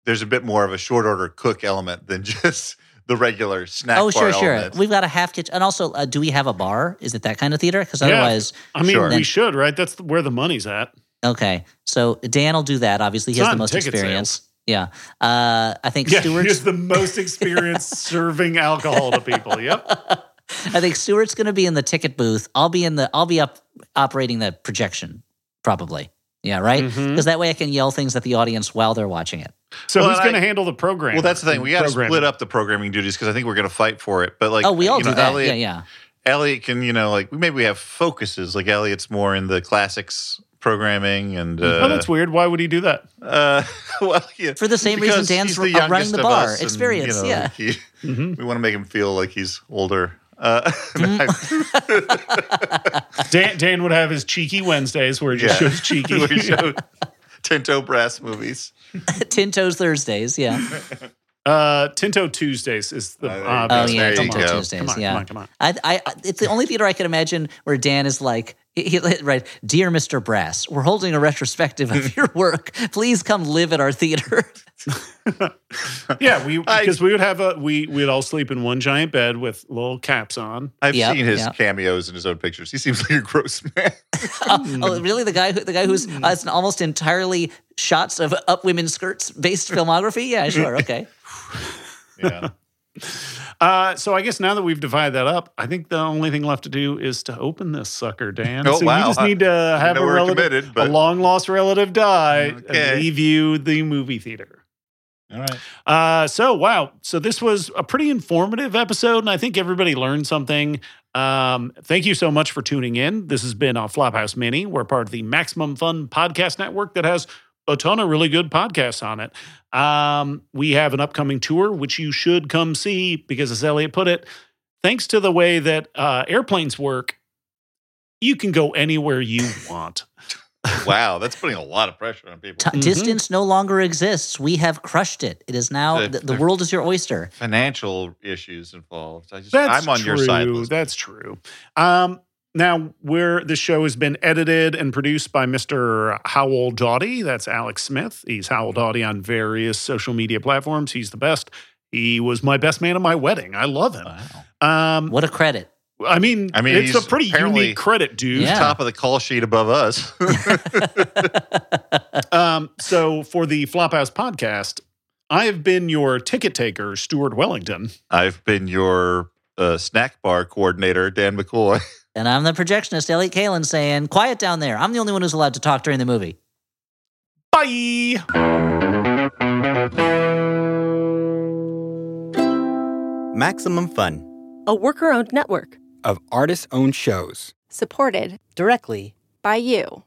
there's a bit more of a short order cook element than just the regular snack Oh, bar sure, sure. element. We've got a half kitchen, and also, uh, do we have a bar? Is it that kind of theater? Because Yeah. otherwise, I mean, Sure. we should, right? That's where the money's at. okay. So Dan will do that. Obviously, he It's has the most ticket experience. Yeah. Uh, I think Yeah, Stuart's. he's the most experienced serving alcohol to people. Yep. I think Stuart's going to be in the ticket booth. I'll be in the. I'll be up operating the projection, probably. Yeah, right. Because Mhm. that way I can yell things at the audience while they're watching it. So Well, who's going to handle the program? Well, that's the thing. We got to split up the programming duties because I think we're going to fight for it. But like, oh, we all you do know, that. Elliot, yeah, yeah. Elliot can, you know, like maybe we have focuses. Like Elliot's more in the classics programming, and uh, oh, that's weird. Why would he do that? uh, well, yeah, For the same reason Dan's the uh, running the bar. us and, Experience, you know, yeah. like he- Mhm. we want to make him feel like he's older. Uh, Dan, Dan would have his cheeky Wednesdays where he just Yeah. shows cheeky. we show Tinto brass movies. Tinto's Thursdays. Yeah. Uh, Tinto Tuesdays is the Uh, there you obvious. go. Oh Yes, yeah, there you Tinto go. Tuesdays. Come on, yeah, come on, come on. I, I, it's the only theater I can imagine where Dan is like, he, he- right, dear Mr. Brass, we're holding a retrospective of your work. Please come live at our theater. Yeah, we because we would have a we we'd all sleep in one giant bed with little caps on. I've Yep, seen his yep. cameos in his own pictures. He seems like a gross man. oh, oh, really? The guy, who, the guy who's uh, it's an almost entirely shots of up women's skirts based filmography. Yeah, sure, okay. yeah. Uh, so I guess now that we've divided that up, I think the only thing left to do is to open this sucker, Dan. Oh, so wow. you just need to have a relative, but- a long lost relative die Okay. and leave you the movie theater. All right. Uh, so wow, so this was a pretty informative episode, and I think everybody learned something. Um, thank you so much for tuning in. This has been a Flophouse Mini. We're part of the Maximum Fun Podcast Network that has a ton of really good podcasts on it. Um, we have an upcoming tour, which you should come see because, as Elliot put it, thanks to the way that uh, airplanes work, you can go anywhere you want. Wow, that's putting a lot of pressure on people. T- Distance no longer exists. We have crushed it. It is now Uh, the, the world is your oyster. Financial issues involved. I just, That's I'm on true. your side. That's true. Um, now, where the show has been edited and produced by Mr. Howell Dawdy, that's Alex Smith. He's Howell Dawdy on various social media platforms. He's the best. He was my best man at my wedding. I love him. Wow. Um, What a credit. I mean, I mean, it's a pretty unique credit, dude. Yeah. Top of the call sheet above us. Um, so for the Flophouse podcast, I have been your ticket taker, Stuart Wellington. I've been your uh, snack bar coordinator, Dan McCoy. And I'm the projectionist, Elliot Kalan, saying, Quiet down there. I'm the only one who's allowed to talk during the movie. Bye. Maximum Fun A worker owned network of artist owned shows. supported directly by you.